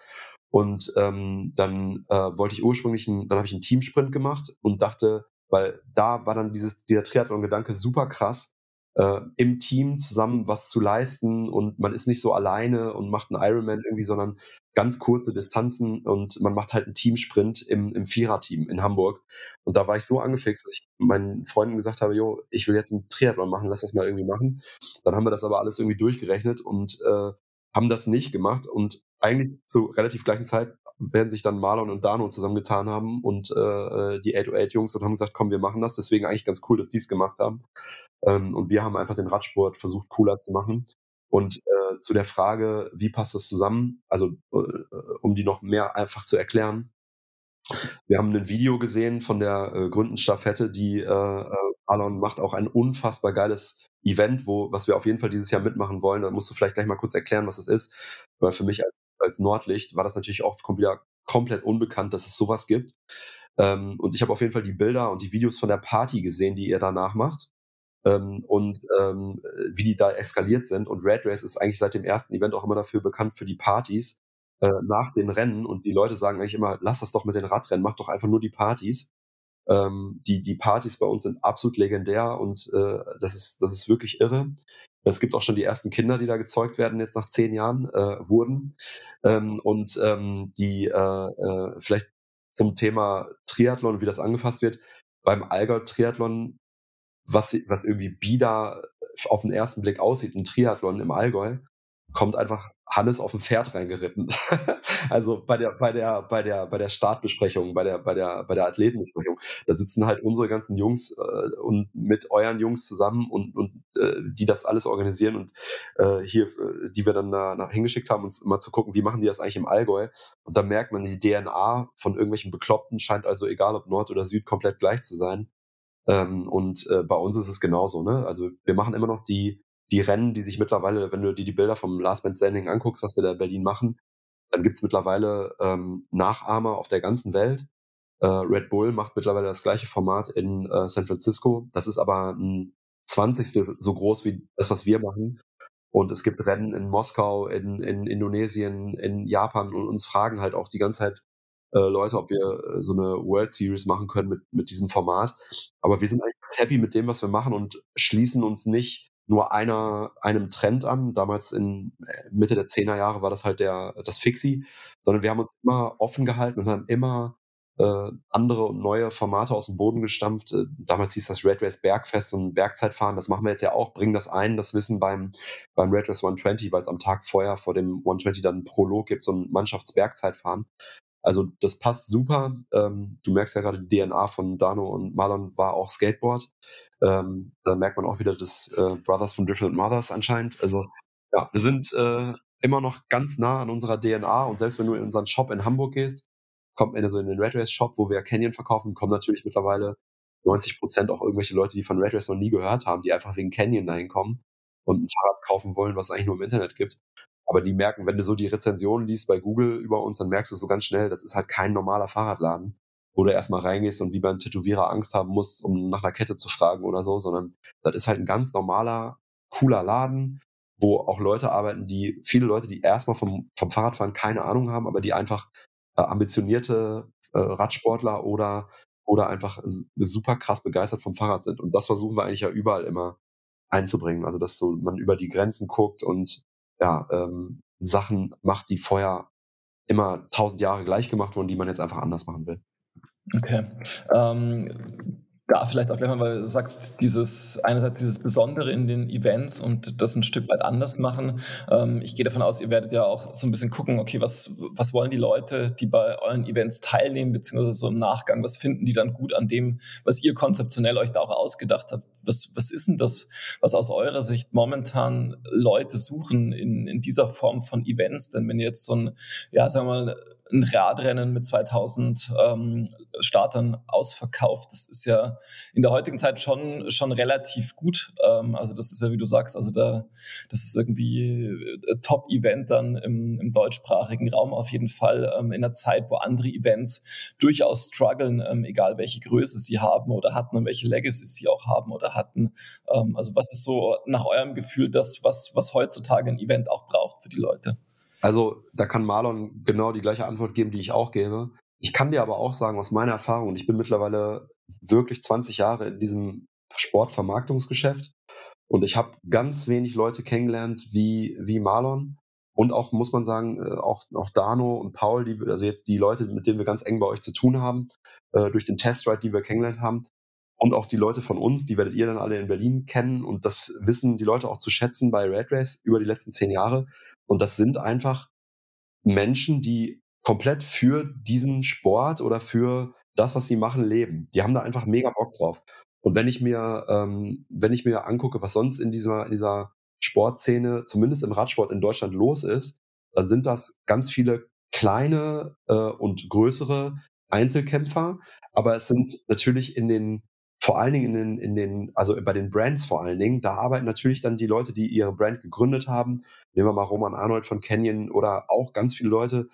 Und ähm, dann äh, wollte ich ursprünglich, ein, dann habe ich einen Teamsprint gemacht und dachte, weil da war dann dieses, dieser Triathlon-Gedanke super krass, äh, im Team zusammen was zu leisten und man ist nicht so alleine und macht einen Ironman irgendwie, sondern ganz kurze Distanzen und man macht halt einen Teamsprint im, im Viererteam in Hamburg. Und da war ich so angefixt, dass ich meinen Freunden gesagt habe, jo, ich will jetzt einen Triathlon machen, lass das mal irgendwie machen. Dann haben wir das aber alles irgendwie durchgerechnet und äh, haben das nicht gemacht und eigentlich zur relativ gleichen Zeit werden sich dann Marlon und Dano zusammengetan haben und äh, die 808-Jungs und haben gesagt, komm, wir machen das. Deswegen eigentlich ganz cool, dass die es gemacht haben. Ähm, und wir haben einfach den Radsport versucht, cooler zu machen. Und äh, zu der Frage, wie passt das zusammen? Also, äh, um die noch mehr einfach zu erklären. Wir haben ein Video gesehen von der äh, Gründenstaffette, die äh, äh, Alon macht auch ein unfassbar geiles Event, wo, was wir auf jeden Fall dieses Jahr mitmachen wollen. Da musst du vielleicht gleich mal kurz erklären, was das ist. Weil für mich als, als Nordlicht war das natürlich auch wieder komplett unbekannt, dass es sowas gibt. Ähm, und ich habe auf jeden Fall die Bilder und die Videos von der Party gesehen, die ihr danach macht ähm, und ähm, wie die da eskaliert sind. Und Red Race ist eigentlich seit dem ersten Event auch immer dafür bekannt für die Partys äh, nach den Rennen. Und die Leute sagen eigentlich immer, lass das doch mit den Radrennen, mach doch einfach nur die Partys. Ähm, die, die Partys bei uns sind absolut legendär und äh, das, ist, das ist wirklich irre. Es gibt auch schon die ersten Kinder, die da gezeugt werden, jetzt nach zehn Jahren, äh, wurden. Ähm, und ähm, die äh, äh, vielleicht zum Thema Triathlon, wie das angefasst wird. Beim Allgäu Triathlon was, was irgendwie bieder auf den ersten Blick aussieht, ein Triathlon im Allgäu, kommt einfach Hannes auf dem Pferd reingeritten. [LAUGHS] also bei der, bei der, bei der, bei der Startbesprechung, bei der, bei der, bei der Athletenbesprechung, da sitzen halt unsere ganzen Jungs äh, und mit euren Jungs zusammen und, und äh, die das alles organisieren und äh, hier, äh, die wir dann da nach hingeschickt haben, uns mal zu gucken, wie machen die das eigentlich im Allgäu. Und da merkt man, die DNA von irgendwelchen Bekloppten scheint also egal ob Nord oder Süd komplett gleich zu sein. Ähm, und äh, bei uns ist es genauso. Ne? Also wir machen immer noch die, die Rennen, die sich mittlerweile, wenn du dir die Bilder vom Last Man Standing anguckst, was wir da in Berlin machen, dann gibt's mittlerweile ähm, Nachahmer auf der ganzen Welt. Äh, Red Bull macht mittlerweile das gleiche Format in äh, San Francisco. Das ist aber ein Zwanzigstel so groß wie das, was wir machen. Und es gibt Rennen in Moskau, in, in Indonesien, in Japan und uns fragen halt auch die ganze Zeit, äh, Leute, ob wir äh, so eine World Series machen können mit, mit diesem Format. Aber wir sind eigentlich happy mit dem, was wir machen und schließen uns nicht nur einer, einem Trend an. Damals in äh, Mitte der 10er Jahre war das halt der, das Fixie, sondern wir haben uns immer offen gehalten und haben immer äh, andere und neue Formate aus dem Boden gestampft. Äh, damals hieß das Red Race Bergfest und Bergzeitfahren. Das machen wir jetzt ja auch, bringen das ein, das Wissen beim, beim Red Race 120, weil es am Tag vorher vor dem 120 dann einen Prolog gibt, so ein Mannschaftsbergzeitfahren. Also das passt super. Ähm, du merkst ja gerade, die DNA von Dano und Marlon war auch Skateboard. Ähm, da merkt man auch wieder das äh, Brothers from Different Mothers anscheinend. Also ja, wir sind äh, immer noch ganz nah an unserer DNA und selbst wenn du in unseren Shop in Hamburg gehst, kommt also in den Red Race Shop, wo wir Canyon verkaufen, kommen natürlich mittlerweile 90 Prozent auch irgendwelche Leute, die von Red Race noch nie gehört haben, die einfach wegen Canyon dahin kommen und ein Fahrrad kaufen wollen, was es eigentlich nur im Internet gibt. Aber die merken, wenn du so die Rezensionen liest bei Google über uns, dann merkst du so ganz schnell, das ist halt kein normaler Fahrradladen, wo du erstmal reingehst und wie beim Tätowierer Angst haben musst, um nach einer Kette zu fragen oder so, sondern das ist halt ein ganz normaler, cooler Laden, wo auch Leute arbeiten, die, viele Leute, die erstmal vom, vom Fahrradfahren keine Ahnung haben, aber die einfach äh, ambitionierte äh, Radsportler oder, oder einfach super krass begeistert vom Fahrrad sind. Und das versuchen wir eigentlich ja überall immer einzubringen. Also, dass so man über die Grenzen guckt und ja, ähm, Sachen macht, die vorher immer tausend Jahre gleich gemacht wurden, die man jetzt einfach anders machen will. Okay. Ähm, da vielleicht auch gleich mal, weil du sagst, dieses einerseits dieses Besondere in den Events und das ein Stück weit anders machen. Ähm, ich gehe davon aus, ihr werdet ja auch so ein bisschen gucken, okay, was, was wollen die Leute, die bei euren Events teilnehmen, beziehungsweise so im Nachgang, was finden die dann gut an dem, was ihr konzeptionell euch da auch ausgedacht habt? Was, was ist denn das, was aus eurer Sicht momentan Leute suchen in, in dieser Form von Events? Denn wenn ihr jetzt so ein, ja, sagen wir mal, ein Radrennen mit 2000 ähm, Startern ausverkauft. Das ist ja in der heutigen Zeit schon, schon relativ gut. Ähm, also das ist ja, wie du sagst, also da, das ist irgendwie äh, Top-Event dann im, im deutschsprachigen Raum auf jeden Fall ähm, in einer Zeit, wo andere Events durchaus strugglen, ähm, egal welche Größe sie haben oder hatten und welche Legacy sie auch haben oder hatten. Ähm, also was ist so nach eurem Gefühl das, was, was heutzutage ein Event auch braucht für die Leute? Also da kann Marlon genau die gleiche Antwort geben, die ich auch gebe. Ich kann dir aber auch sagen, aus meiner Erfahrung, und ich bin mittlerweile wirklich 20 Jahre in diesem Sportvermarktungsgeschäft und ich habe ganz wenig Leute kennengelernt wie, wie Marlon. Und auch, muss man sagen, äh, auch, auch Dano und Paul, die, also jetzt die Leute, mit denen wir ganz eng bei euch zu tun haben, äh, durch den Testride, die wir kennengelernt haben. Und auch die Leute von uns, die werdet ihr dann alle in Berlin kennen. Und das wissen die Leute auch zu schätzen bei Red Race über die letzten zehn Jahre. Und das sind einfach Menschen, die komplett für diesen Sport oder für das, was sie machen, leben. Die haben da einfach mega Bock drauf. Und wenn ich mir, ähm, wenn ich mir angucke, was sonst in dieser, in dieser Sportszene, zumindest im Radsport in Deutschland los ist, dann sind das ganz viele kleine äh, und größere Einzelkämpfer. Aber es sind natürlich in den vor allen Dingen in den, in den, also bei den Brands vor allen Dingen, da arbeiten natürlich dann die Leute, die ihre Brand gegründet haben. Nehmen wir mal Roman Arnold von Canyon oder auch ganz viele Leute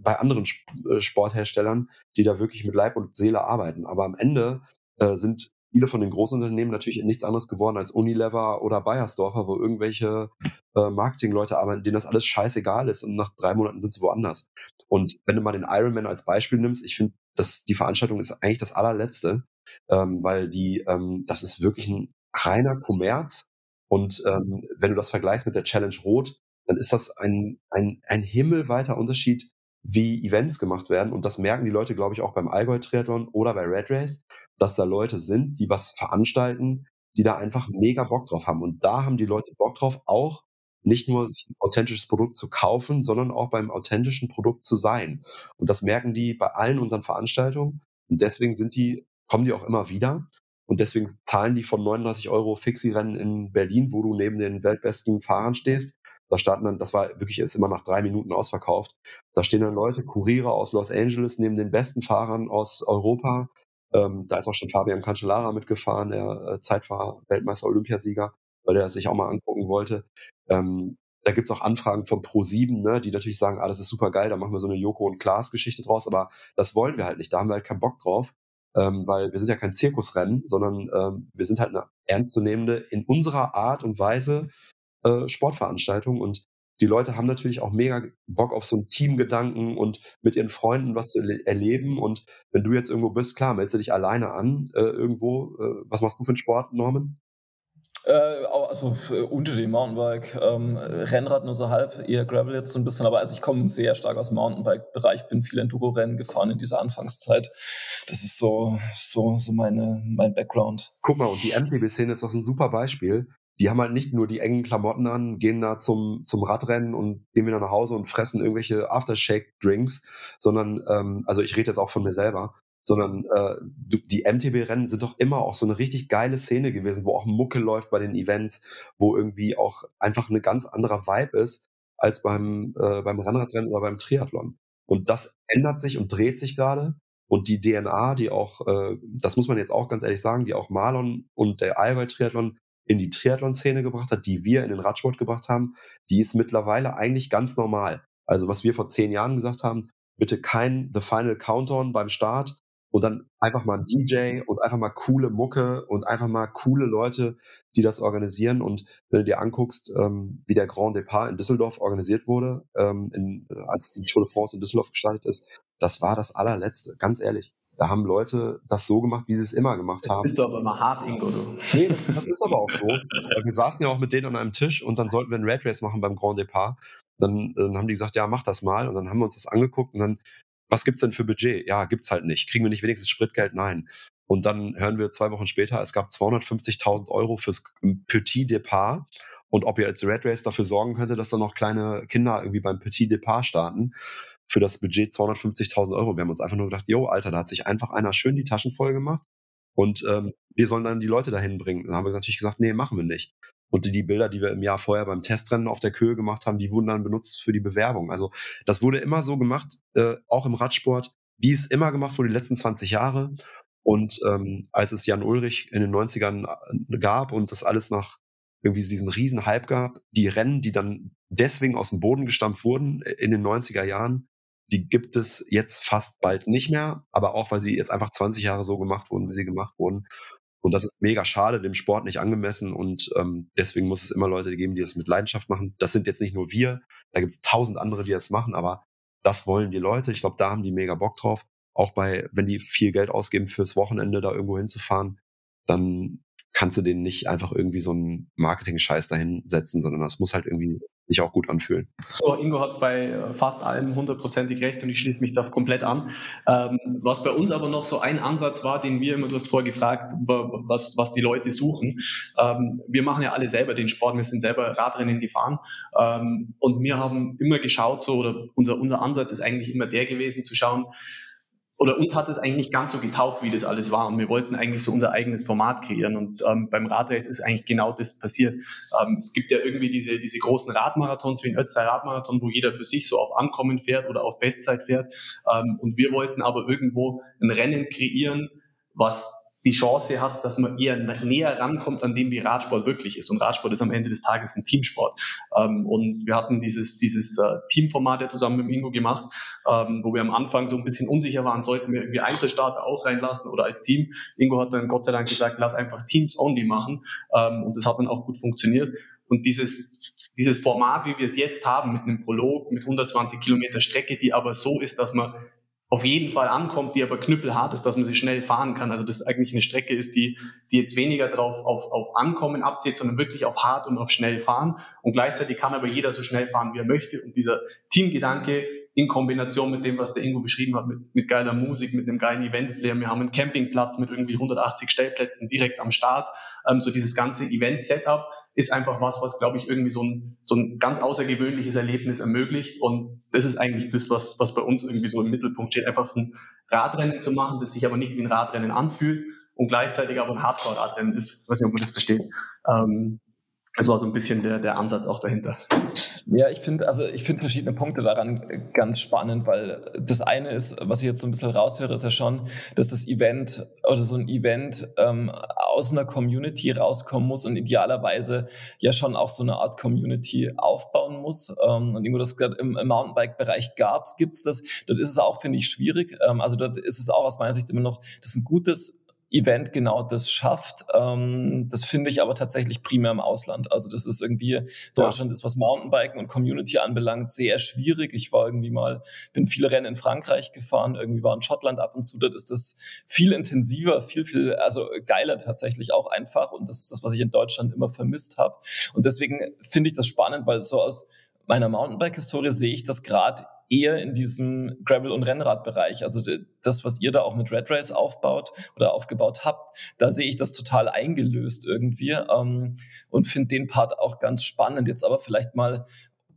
bei anderen äh, Sportherstellern, die da wirklich mit Leib und Seele arbeiten. Aber am Ende äh, sind viele von den großen Unternehmen natürlich nichts anderes geworden als Unilever oder Bayersdorfer, wo irgendwelche äh, Marketingleute arbeiten, denen das alles scheißegal ist und nach drei Monaten sind sie woanders. Und wenn du mal den Ironman als Beispiel nimmst, ich finde, dass die Veranstaltung ist eigentlich das allerletzte ähm, weil die, ähm, das ist wirklich ein reiner Kommerz. Und ähm, wenn du das vergleichst mit der Challenge Rot, dann ist das ein, ein, ein himmelweiter Unterschied, wie Events gemacht werden. Und das merken die Leute, glaube ich, auch beim Allgäu Triathlon oder bei Red Race, dass da Leute sind, die was veranstalten, die da einfach mega Bock drauf haben. Und da haben die Leute Bock drauf, auch nicht nur sich ein authentisches Produkt zu kaufen, sondern auch beim authentischen Produkt zu sein. Und das merken die bei allen unseren Veranstaltungen. Und deswegen sind die kommen die auch immer wieder. Und deswegen zahlen die von 39 Euro Fixie-Rennen in Berlin, wo du neben den weltbesten Fahrern stehst. Da starten dann, das war wirklich, ist immer nach drei Minuten ausverkauft. Da stehen dann Leute, Kuriere aus Los Angeles neben den besten Fahrern aus Europa. Ähm, da ist auch schon Fabian Cancellara mitgefahren, der äh, Zeitfahr-Weltmeister, Olympiasieger, weil der sich auch mal angucken wollte. Ähm, da gibt's auch Anfragen von Pro7, ne, die natürlich sagen, ah, das ist super geil, da machen wir so eine Joko und Klaas Geschichte draus, aber das wollen wir halt nicht, da haben wir halt keinen Bock drauf ähm, weil wir sind ja kein Zirkusrennen, sondern ähm, wir sind halt eine ernstzunehmende, in unserer Art und Weise äh, Sportveranstaltung und die Leute haben natürlich auch mega Bock auf so einen Teamgedanken und mit ihren Freunden was zu erleben. Und wenn du jetzt irgendwo bist, klar, meldest du dich alleine an äh, irgendwo. Äh, was machst du für einen Sport, Norman? Äh, also äh, unter dem Mountainbike, ähm, Rennrad nur so halb, eher Gravel jetzt so ein bisschen, aber also ich komme sehr stark aus dem Mountainbike-Bereich, bin viel Enduro-Rennen gefahren in dieser Anfangszeit. Das ist so, so, so meine, mein Background. Guck mal, und die MTB-Szene ist doch ein super Beispiel. Die haben halt nicht nur die engen Klamotten an, gehen da zum, zum Radrennen und gehen wieder nach Hause und fressen irgendwelche Aftershake-Drinks, sondern, ähm, also ich rede jetzt auch von mir selber, sondern äh, die MTB-Rennen sind doch immer auch so eine richtig geile Szene gewesen, wo auch Mucke läuft bei den Events, wo irgendwie auch einfach eine ganz anderer Vibe ist als beim, äh, beim Rennradrennen oder beim Triathlon. Und das ändert sich und dreht sich gerade. Und die DNA, die auch, äh, das muss man jetzt auch ganz ehrlich sagen, die auch Marlon und der Allgäu-Triathlon in die Triathlon-Szene gebracht hat, die wir in den Radsport gebracht haben, die ist mittlerweile eigentlich ganz normal. Also was wir vor zehn Jahren gesagt haben, bitte kein The Final Countdown beim Start, und dann einfach mal ein DJ und einfach mal coole Mucke und einfach mal coole Leute, die das organisieren. Und wenn du dir anguckst, ähm, wie der Grand Depart in Düsseldorf organisiert wurde, ähm, in, als die Tour de France in Düsseldorf gestartet ist, das war das allerletzte, ganz ehrlich. Da haben Leute das so gemacht, wie sie es immer gemacht haben. Das bist du aber immer hart, Ingo. Du. Nee, das, ist aber auch so. Wir saßen ja auch mit denen an einem Tisch und dann sollten wir ein Red Race machen beim Grand Depart. Dann, dann haben die gesagt, ja, mach das mal. Und dann haben wir uns das angeguckt und dann was gibt's denn für Budget? Ja, gibt's halt nicht. Kriegen wir nicht wenigstens Spritgeld? Nein. Und dann hören wir zwei Wochen später, es gab 250.000 Euro fürs Petit Depart. Und ob ihr als Red Race dafür sorgen könnte, dass dann noch kleine Kinder irgendwie beim Petit Depart starten, für das Budget 250.000 Euro. Wir haben uns einfach nur gedacht, yo, Alter, da hat sich einfach einer schön die Taschen voll gemacht. Und ähm, wir sollen dann die Leute dahin bringen. Dann haben wir natürlich gesagt, nee, machen wir nicht. Und die Bilder, die wir im Jahr vorher beim Testrennen auf der Köhe gemacht haben, die wurden dann benutzt für die Bewerbung. Also das wurde immer so gemacht, äh, auch im Radsport, wie es immer gemacht wurde die letzten 20 Jahre. Und ähm, als es Jan Ulrich in den 90ern äh, gab und das alles nach irgendwie diesen riesen Hype gab, die Rennen, die dann deswegen aus dem Boden gestampft wurden äh, in den 90er Jahren, die gibt es jetzt fast bald nicht mehr, aber auch weil sie jetzt einfach 20 Jahre so gemacht wurden, wie sie gemacht wurden. Und das ist mega schade, dem Sport nicht angemessen. Und ähm, deswegen muss es immer Leute geben, die das mit Leidenschaft machen. Das sind jetzt nicht nur wir, da gibt es tausend andere, die das machen, aber das wollen die Leute. Ich glaube, da haben die mega Bock drauf. auch bei, wenn die viel Geld ausgeben fürs Wochenende, da irgendwo hinzufahren, dann kannst du denen nicht einfach irgendwie so einen Marketing-Scheiß dahin setzen, sondern das muss halt irgendwie sich auch gut anfühlen. So, Ingo hat bei äh, fast allem hundertprozentig recht und ich schließe mich da komplett an. Ähm, was bei uns aber noch so ein Ansatz war, den wir immer, du hast vorher gefragt, was, was die Leute suchen. Ähm, wir machen ja alle selber den Sport, wir sind selber Radrennen gefahren ähm, und wir haben immer geschaut, so, oder unser, unser Ansatz ist eigentlich immer der gewesen, zu schauen, oder uns hat es eigentlich nicht ganz so getaugt, wie das alles war. Und wir wollten eigentlich so unser eigenes Format kreieren. Und ähm, beim Radrace ist eigentlich genau das passiert. Ähm, es gibt ja irgendwie diese, diese großen Radmarathons wie ein Ötztal Radmarathon, wo jeder für sich so auf Ankommen fährt oder auf Bestzeit fährt. Ähm, und wir wollten aber irgendwo ein Rennen kreieren, was die Chance hat, dass man eher näher rankommt an dem, wie Radsport wirklich ist. Und Radsport ist am Ende des Tages ein Teamsport. Ähm, und wir hatten dieses, dieses äh, Teamformat ja zusammen mit Ingo gemacht, ähm, wo wir am Anfang so ein bisschen unsicher waren, sollten wir irgendwie Einzelstarter auch reinlassen oder als Team. Ingo hat dann Gott sei Dank gesagt, lass einfach Teams only machen. Ähm, und das hat dann auch gut funktioniert. Und dieses, dieses Format, wie wir es jetzt haben, mit einem Prolog, mit 120 Kilometer Strecke, die aber so ist, dass man auf jeden Fall ankommt, die aber knüppelhart ist, dass man sie schnell fahren kann. Also das eigentlich eine Strecke ist, die, die jetzt weniger drauf auf, auf Ankommen abzielt, sondern wirklich auf hart und auf schnell fahren. Und gleichzeitig kann aber jeder so schnell fahren, wie er möchte. Und dieser Teamgedanke in Kombination mit dem, was der Ingo beschrieben hat, mit, mit geiler Musik, mit einem geilen Event-Flair. Wir haben einen Campingplatz mit irgendwie 180 Stellplätzen direkt am Start. Ähm, so dieses ganze Event-Setup ist einfach was, was, glaube ich, irgendwie so ein, so ein ganz außergewöhnliches Erlebnis ermöglicht. Und das ist eigentlich das, was, was bei uns irgendwie so im Mittelpunkt steht, einfach ein Radrennen zu machen, das sich aber nicht wie ein Radrennen anfühlt und gleichzeitig aber ein Hardcore-Radrennen ist. Ich weiß nicht, ob man das versteht. Ähm, das war so ein bisschen der, der Ansatz auch dahinter. Ja, ich finde, also ich finde verschiedene Punkte daran ganz spannend, weil das eine ist, was ich jetzt so ein bisschen raushöre, ist ja schon, dass das Event oder so ein Event ähm, aus einer Community rauskommen muss und idealerweise ja schon auch so eine Art Community aufbauen muss. Ähm, und irgendwo das gerade im, im Mountainbike-Bereich gab es, gibt es das. Dort ist es auch, finde ich, schwierig. Ähm, also dort ist es auch aus meiner Sicht immer noch, das ist ein gutes Event genau das schafft. Ähm, das finde ich aber tatsächlich primär im Ausland. Also das ist irgendwie, Deutschland ist, was Mountainbiken und Community anbelangt, sehr schwierig. Ich war irgendwie mal, bin viele Rennen in Frankreich gefahren, irgendwie war in Schottland ab und zu. Dort ist das viel intensiver, viel, viel, also geiler tatsächlich auch einfach. Und das ist das, was ich in Deutschland immer vermisst habe. Und deswegen finde ich das spannend, weil so aus meiner Mountainbike-Historie sehe ich das gerade eher in diesem Gravel- und Rennradbereich. Also das, was ihr da auch mit Red Race aufbaut oder aufgebaut habt, da sehe ich das total eingelöst irgendwie ähm, und finde den Part auch ganz spannend. Jetzt aber vielleicht mal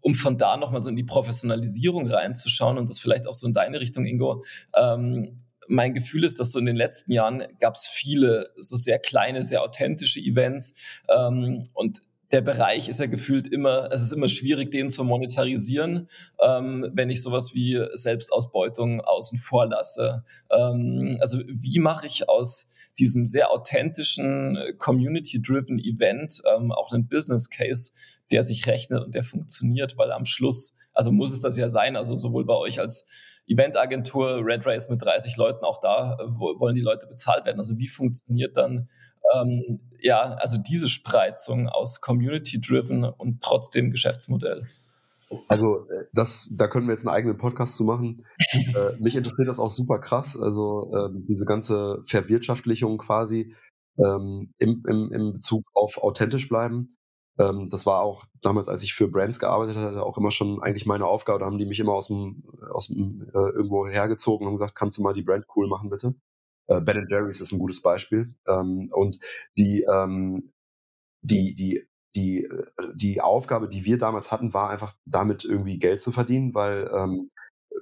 um von da nochmal so in die Professionalisierung reinzuschauen und das vielleicht auch so in deine Richtung, Ingo. Ähm, mein Gefühl ist, dass so in den letzten Jahren gab es viele so sehr kleine, sehr authentische Events ähm, und der Bereich ist ja gefühlt immer, es ist immer schwierig, den zu monetarisieren, ähm, wenn ich sowas wie Selbstausbeutung außen vor lasse. Ähm, also wie mache ich aus diesem sehr authentischen, community-driven Event ähm, auch einen Business Case, der sich rechnet und der funktioniert, weil am Schluss, also muss es das ja sein, also sowohl bei euch als Eventagentur, Red Race mit 30 Leuten, auch da äh, wollen die Leute bezahlt werden. Also wie funktioniert dann ähm, ja, also diese Spreizung aus Community-driven und trotzdem Geschäftsmodell? Also äh, das, da können wir jetzt einen eigenen Podcast zu machen. [LAUGHS] äh, mich interessiert das auch super krass. Also ähm, diese ganze Verwirtschaftlichung quasi ähm, im, im, im Bezug auf authentisch bleiben. Ähm, das war auch damals, als ich für Brands gearbeitet hatte, auch immer schon eigentlich meine Aufgabe. Da haben die mich immer aus dem, aus dem äh, irgendwo hergezogen und gesagt, kannst du mal die Brand cool machen, bitte? Äh, ben Jerry's ist ein gutes Beispiel. Ähm, und die, ähm, die, die, die, äh, die Aufgabe, die wir damals hatten, war einfach damit irgendwie Geld zu verdienen, weil ähm,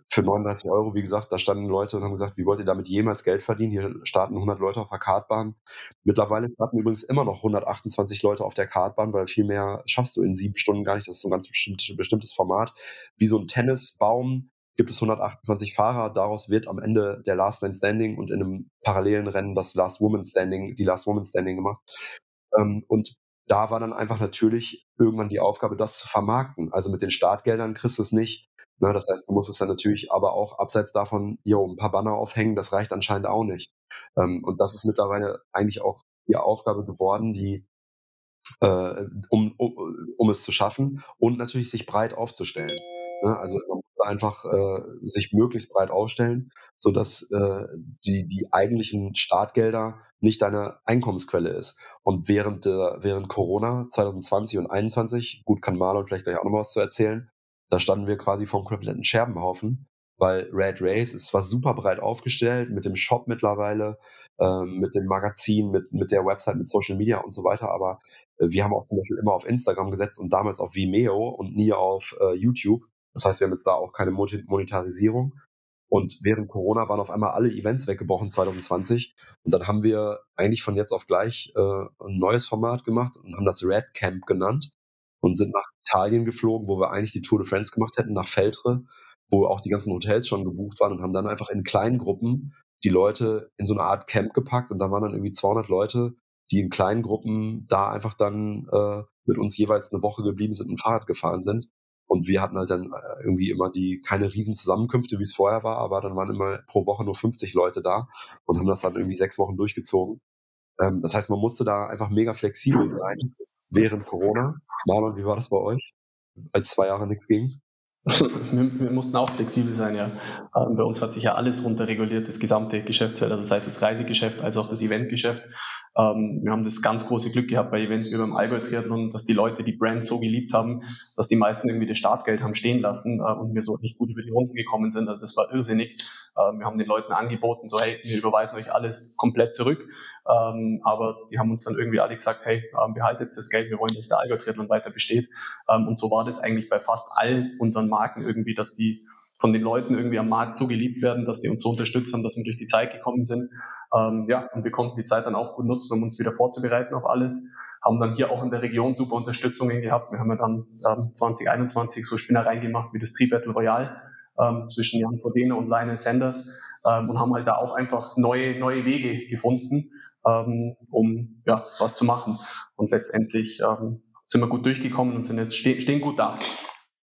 für 39 Euro, wie gesagt, da standen Leute und haben gesagt, wie wollt ihr damit jemals Geld verdienen? Hier starten 100 Leute auf der Kartbahn. Mittlerweile starten übrigens immer noch 128 Leute auf der Kartbahn, weil viel mehr schaffst du in sieben Stunden gar nicht. Das ist so ein ganz bestimmt, bestimmtes Format. Wie so ein Tennisbaum gibt es 128 Fahrer. Daraus wird am Ende der Last Man Standing und in einem parallelen Rennen das Last Woman Standing, die Last Woman Standing gemacht. Ähm, und da war dann einfach natürlich irgendwann die Aufgabe, das zu vermarkten. Also mit den Startgeldern kriegst du es nicht. Ne, das heißt, du musst es dann natürlich aber auch abseits davon, jo, ein paar Banner aufhängen, das reicht anscheinend auch nicht. Ähm, und das ist mittlerweile eigentlich auch die Aufgabe geworden, die äh, um, um, um es zu schaffen und natürlich sich breit aufzustellen. Ne? Also man einfach äh, sich möglichst breit aufstellen, sodass äh, die, die eigentlichen Startgelder nicht deine Einkommensquelle ist. Und während, äh, während Corona 2020 und 2021, gut, kann Marlon vielleicht gleich auch noch was zu erzählen, da standen wir quasi vor einem kompletten Scherbenhaufen, weil Red Race ist zwar super breit aufgestellt mit dem Shop mittlerweile, ähm, mit dem Magazin, mit, mit der Website, mit Social Media und so weiter, aber äh, wir haben auch zum Beispiel immer auf Instagram gesetzt und damals auf Vimeo und nie auf äh, YouTube. Das heißt, wir haben jetzt da auch keine Monetarisierung. Und während Corona waren auf einmal alle Events weggebrochen 2020. Und dann haben wir eigentlich von jetzt auf gleich äh, ein neues Format gemacht und haben das Red Camp genannt und sind nach Italien geflogen, wo wir eigentlich die Tour de France gemacht hätten, nach Feltre, wo auch die ganzen Hotels schon gebucht waren und haben dann einfach in kleinen Gruppen die Leute in so eine Art Camp gepackt und da waren dann irgendwie 200 Leute, die in kleinen Gruppen da einfach dann äh, mit uns jeweils eine Woche geblieben sind und Fahrrad gefahren sind. Und wir hatten halt dann äh, irgendwie immer die, keine riesen Zusammenkünfte, wie es vorher war, aber dann waren immer pro Woche nur 50 Leute da und haben das dann irgendwie sechs Wochen durchgezogen. Ähm, das heißt, man musste da einfach mega flexibel sein während Corona. Marlon, wie war das bei euch, als zwei Jahre nichts ging? [LAUGHS] wir, wir, mussten auch flexibel sein, ja. Ähm, bei uns hat sich ja alles runterreguliert, das gesamte Geschäftsfeld, also das heißt das Reisegeschäft als auch das Eventgeschäft. Ähm, wir haben das ganz große Glück gehabt bei Events wie beim Allgäu Triathlon, dass die Leute die Brand so geliebt haben, dass die meisten irgendwie das Startgeld haben stehen lassen äh, und wir so nicht gut über die Runden gekommen sind. Also das war irrsinnig. Ähm, wir haben den Leuten angeboten, so hey, wir überweisen euch alles komplett zurück. Ähm, aber die haben uns dann irgendwie alle gesagt, hey, ähm, behaltet das Geld, wir wollen, dass der Allgäu Triathlon weiter besteht. Ähm, und so war das eigentlich bei fast all unseren Marken irgendwie, dass die von den Leuten irgendwie am Markt so geliebt werden, dass die uns so unterstützt haben, dass wir durch die Zeit gekommen sind. Ähm, ja, und wir konnten die Zeit dann auch gut nutzen, um uns wieder vorzubereiten auf alles. Haben dann hier auch in der Region super Unterstützungen gehabt. Wir haben ja dann ähm, 2021 so Spinnereien gemacht wie das Tri Battle Royale ähm, zwischen Jan Frodeno und Lionel Sanders ähm, und haben halt da auch einfach neue, neue Wege gefunden, ähm, um ja, was zu machen. Und letztendlich ähm, sind wir gut durchgekommen und sind jetzt ste stehen gut da.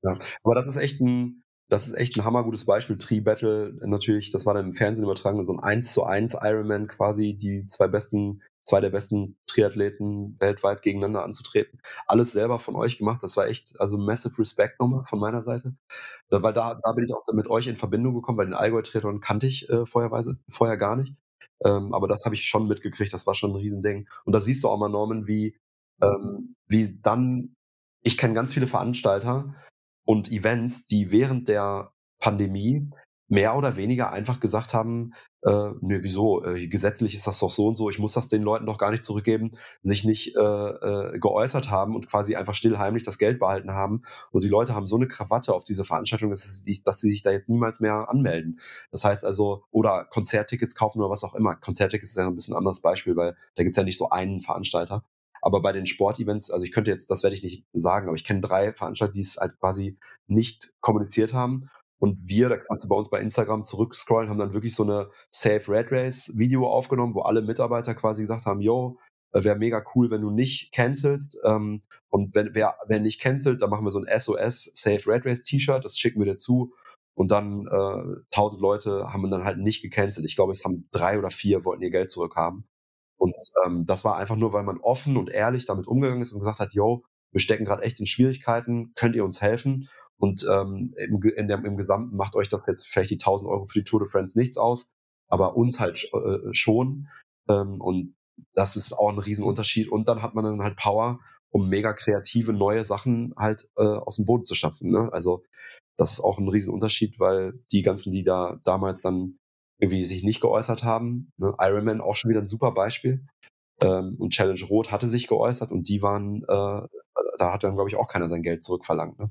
Ja, aber das ist echt ein, das ist echt ein hammergutes Beispiel. Tree Battle, natürlich, das war dann im Fernsehen übertragen, so ein 1 zu 1 Ironman quasi, die zwei besten, zwei der besten Triathleten weltweit gegeneinander anzutreten. Alles selber von euch gemacht. Das war echt, also massive Respect nochmal von meiner Seite. Weil da, da bin ich auch mit euch in Verbindung gekommen, weil den Allgäu-Triathlon kannte ich äh, vorherweise, vorher gar nicht. Ähm, aber das habe ich schon mitgekriegt, das war schon ein Riesending. Und da siehst du auch mal, Norman, wie, ähm, wie dann, ich kenne ganz viele Veranstalter und Events, die während der Pandemie mehr oder weniger einfach gesagt haben, äh, nö, wieso, äh, gesetzlich ist das doch so und so, ich muss das den Leuten doch gar nicht zurückgeben, sich nicht äh, äh, geäußert haben und quasi einfach stillheimlich das Geld behalten haben. Und die Leute haben so eine Krawatte auf diese Veranstaltung, dass, sie, dass sie sich da jetzt niemals mehr anmelden. Das heißt also, oder Konzerttickets kaufen oder was auch immer. Konzerttickets ist ja ein bisschen anderes Beispiel, weil da gibt's ja nicht so einen Veranstalter. Aber bei den Sportevents, also ich könnte jetzt, das werde ich nicht sagen, aber ich kenne drei Veranstalter, die es halt quasi nicht kommuniziert haben. Und wir, da kannst du bei uns bei Instagram zurückscrollen, haben dann wirklich so eine Safe Red Race Video aufgenommen, wo alle Mitarbeiter quasi gesagt haben, yo, äh, wäre mega cool, wenn du nicht cancelst. Ähm, und wenn wer, wer nicht cancelt, dann machen wir so ein SOS Safe Red Race T-Shirt, das schicken wir dir zu. Und dann äh, 1000 Leute haben dann halt nicht gecancelt. Ich glaube, es haben drei oder vier wollten ihr Geld zurückhaben. Und ähm, das war einfach nur, weil man offen und ehrlich damit umgegangen ist und gesagt hat, yo, wir stecken gerade echt in Schwierigkeiten, könnt ihr uns helfen? Und ähm, im, der, im Gesamten macht euch das jetzt vielleicht die 1000 Euro für die Tour de France nichts aus, aber uns halt äh, schon. Ähm, und das ist auch ein Riesenunterschied. Und dann hat man dann halt Power, um mega kreative neue Sachen halt äh, aus dem Boden zu schaffen. Ne? Also das ist auch ein Riesenunterschied, weil die ganzen, die da damals dann irgendwie sich nicht geäußert haben. Ne? Ironman auch schon wieder ein super Beispiel. Ähm, und Challenge Rot hatte sich geäußert und die waren, äh, da hat dann, glaube ich, auch keiner sein Geld zurückverlangt. Ne?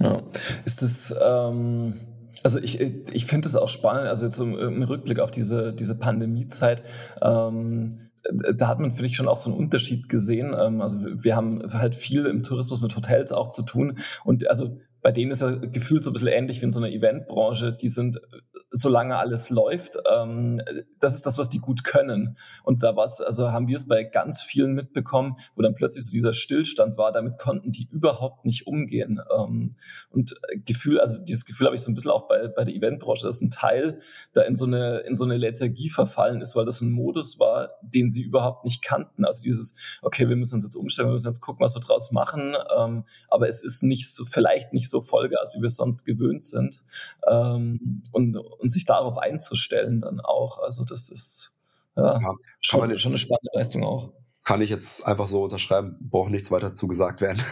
Ja. Ist das, ähm, also ich, ich finde es auch spannend, also jetzt im, im, Rückblick auf diese, diese Pandemiezeit, ähm, da hat man, finde ich, schon auch so einen Unterschied gesehen. Ähm, also wir haben halt viel im Tourismus mit Hotels auch zu tun und also bei denen ist er gefühlt so ein bisschen ähnlich wie in so einer Eventbranche. Die sind solange alles läuft. Ähm, das ist das, was die gut können. Und da was, also haben wir es bei ganz vielen mitbekommen, wo dann plötzlich so dieser Stillstand war. Damit konnten die überhaupt nicht umgehen. Ähm, und Gefühl, also dieses Gefühl habe ich so ein bisschen auch bei, bei der Eventbranche, dass ein Teil da in so eine in so eine Lethargie verfallen ist, weil das ein Modus war, den sie überhaupt nicht kannten. Also dieses, okay, wir müssen uns jetzt umstellen, wir müssen jetzt gucken, was wir draus machen. Ähm, aber es ist nicht so, vielleicht nicht so Vollgas, wie wir es sonst gewöhnt sind. Ähm, und, und sich darauf einzustellen dann auch. Also das ist ja, ja schon, schon eine spannende Leistung auch kann ich jetzt einfach so unterschreiben, braucht nichts weiter zugesagt werden.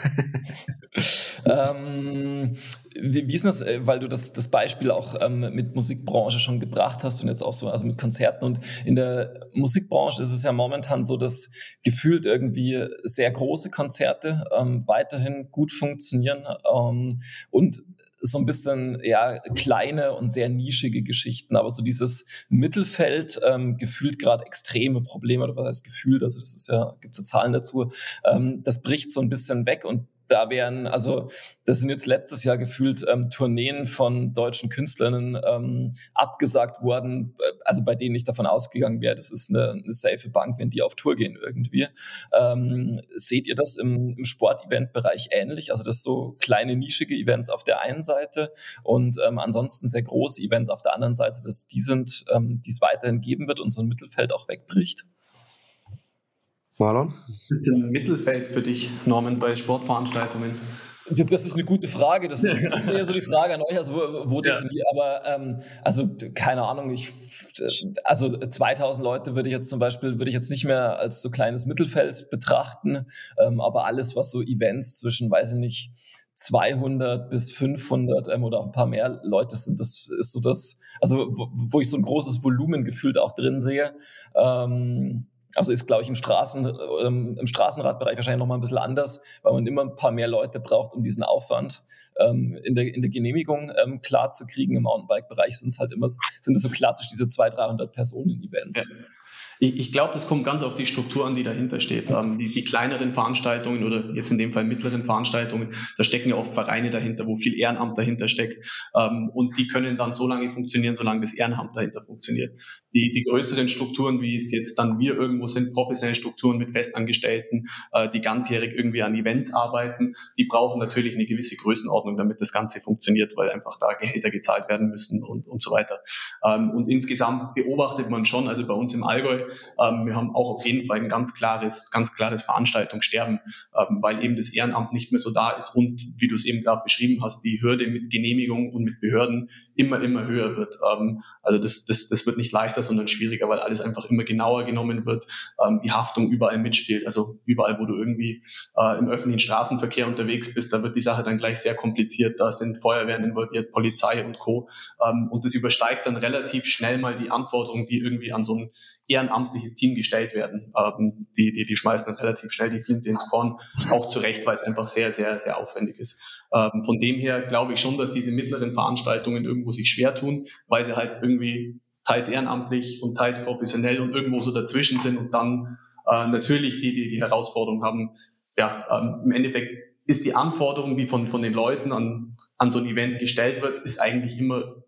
[LAUGHS] ähm, wie, ist das, äh, weil du das, das Beispiel auch ähm, mit Musikbranche schon gebracht hast und jetzt auch so, also mit Konzerten und in der Musikbranche ist es ja momentan so, dass gefühlt irgendwie sehr große Konzerte ähm, weiterhin gut funktionieren ähm, und so ein bisschen ja kleine und sehr nischige Geschichten, aber so dieses Mittelfeld ähm, gefühlt gerade extreme Probleme oder was heißt gefühlt, also das ist ja gibt so Zahlen dazu, ähm, das bricht so ein bisschen weg und da wären, also das sind jetzt letztes Jahr gefühlt ähm, Tourneen von deutschen Künstlerinnen ähm, abgesagt worden, äh, also bei denen ich davon ausgegangen wäre, das ist eine, eine safe Bank, wenn die auf Tour gehen irgendwie. Ähm, seht ihr das im, im Sport-Event-Bereich ähnlich? Also das so kleine nischige Events auf der einen Seite und ähm, ansonsten sehr große Events auf der anderen Seite, dass die sind, ähm, die es weiterhin geben wird und so ein Mittelfeld auch wegbricht? Marlon? Was ist denn Mittelfeld für dich, Norman, bei Sportveranstaltungen? Das ist eine gute Frage. Das ist, das ist eher so die Frage an euch, also wo, wo ja. definiert, aber ähm, also keine Ahnung, ich also 2000 Leute würde ich jetzt zum Beispiel würde ich jetzt nicht mehr als so kleines Mittelfeld betrachten, ähm, aber alles was so Events zwischen, weiß ich nicht, 200 bis 500 ähm, oder auch ein paar mehr Leute sind, das ist so das, also wo, wo ich so ein großes Volumen gefühlt auch drin sehe. Ähm, also ist, glaube ich, im, Straßen, ähm, im Straßenradbereich wahrscheinlich noch mal ein bisschen anders, weil man immer ein paar mehr Leute braucht, um diesen Aufwand ähm, in, der, in der Genehmigung ähm, klar zu kriegen. Im Mountainbike-Bereich sind es halt immer sind es so klassisch diese 200, 300 Personen-Events. Ja. Ich, ich glaube, das kommt ganz auf die Struktur an, die dahinter steht. Ähm, die, die, kleineren Veranstaltungen oder jetzt in dem Fall mittleren Veranstaltungen, da stecken ja oft Vereine dahinter, wo viel Ehrenamt dahinter steckt. Ähm, und die können dann so lange funktionieren, solange das Ehrenamt dahinter funktioniert. Die, die größeren Strukturen, wie es jetzt dann wir irgendwo sind, professionelle Strukturen mit Festangestellten, äh, die ganzjährig irgendwie an Events arbeiten, die brauchen natürlich eine gewisse Größenordnung, damit das Ganze funktioniert, weil einfach da Gehälter gezahlt werden müssen und, und so weiter. Ähm, und insgesamt beobachtet man schon, also bei uns im Allgäu, ähm, wir haben auch auf jeden Fall ein ganz klares, ganz klares Veranstaltungssterben, ähm, weil eben das Ehrenamt nicht mehr so da ist und wie du es eben gerade beschrieben hast, die Hürde mit Genehmigung und mit Behörden immer, immer höher wird. Ähm, also das, das, das wird nicht leichter, sondern schwieriger, weil alles einfach immer genauer genommen wird, ähm, die Haftung überall mitspielt. Also überall, wo du irgendwie äh, im öffentlichen Straßenverkehr unterwegs bist, da wird die Sache dann gleich sehr kompliziert. Da sind Feuerwehren involviert, Polizei und Co. Ähm, und das übersteigt dann relativ schnell mal die Anforderungen, die irgendwie an so ein ehrenamtliches Team gestellt werden. Ähm, die, die, die schmeißen dann relativ schnell die Flinte ins Korn, auch zu Recht, weil es einfach sehr, sehr, sehr aufwendig ist. Ähm, von dem her glaube ich schon, dass diese mittleren Veranstaltungen irgendwo sich schwer tun, weil sie halt irgendwie teils ehrenamtlich und teils professionell und irgendwo so dazwischen sind und dann äh, natürlich die, die die Herausforderung haben, ja, ähm, im Endeffekt ist die Anforderung, die von, von den Leuten an, an so ein Event gestellt wird, ist eigentlich immer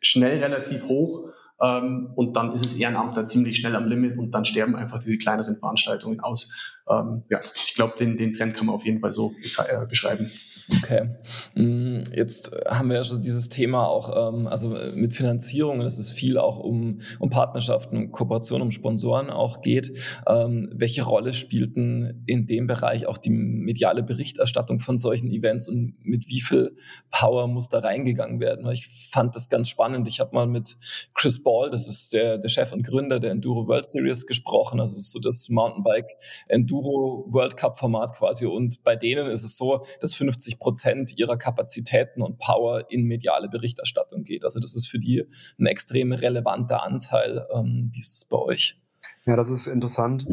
schnell relativ hoch ähm, und dann ist es Ehrenamt da ziemlich schnell am Limit und dann sterben einfach diese kleineren Veranstaltungen aus. Ähm, ja, ich glaube, den, den Trend kann man auf jeden Fall so äh, beschreiben. Okay. Mm, jetzt haben wir ja schon dieses Thema auch, ähm, also mit Finanzierung, dass es viel auch um, um Partnerschaften, um Kooperationen, um Sponsoren auch geht. Ähm, welche Rolle spielten in dem Bereich auch die mediale Berichterstattung von solchen Events und mit wie viel Power muss da reingegangen werden? Ich fand das ganz spannend. Ich habe mal mit Chris Ball, das ist der, der Chef und Gründer der Enduro World Series gesprochen, also so das Mountainbike Enduro World Cup Format quasi. Und bei denen ist es so, dass 50 50 Prozent ihrer Kapazitäten und Power in mediale Berichterstattung geht. Also das ist für die ein extrem relevanter Anteil. Ähm, wie ist es bei euch? Ja, das ist interessant,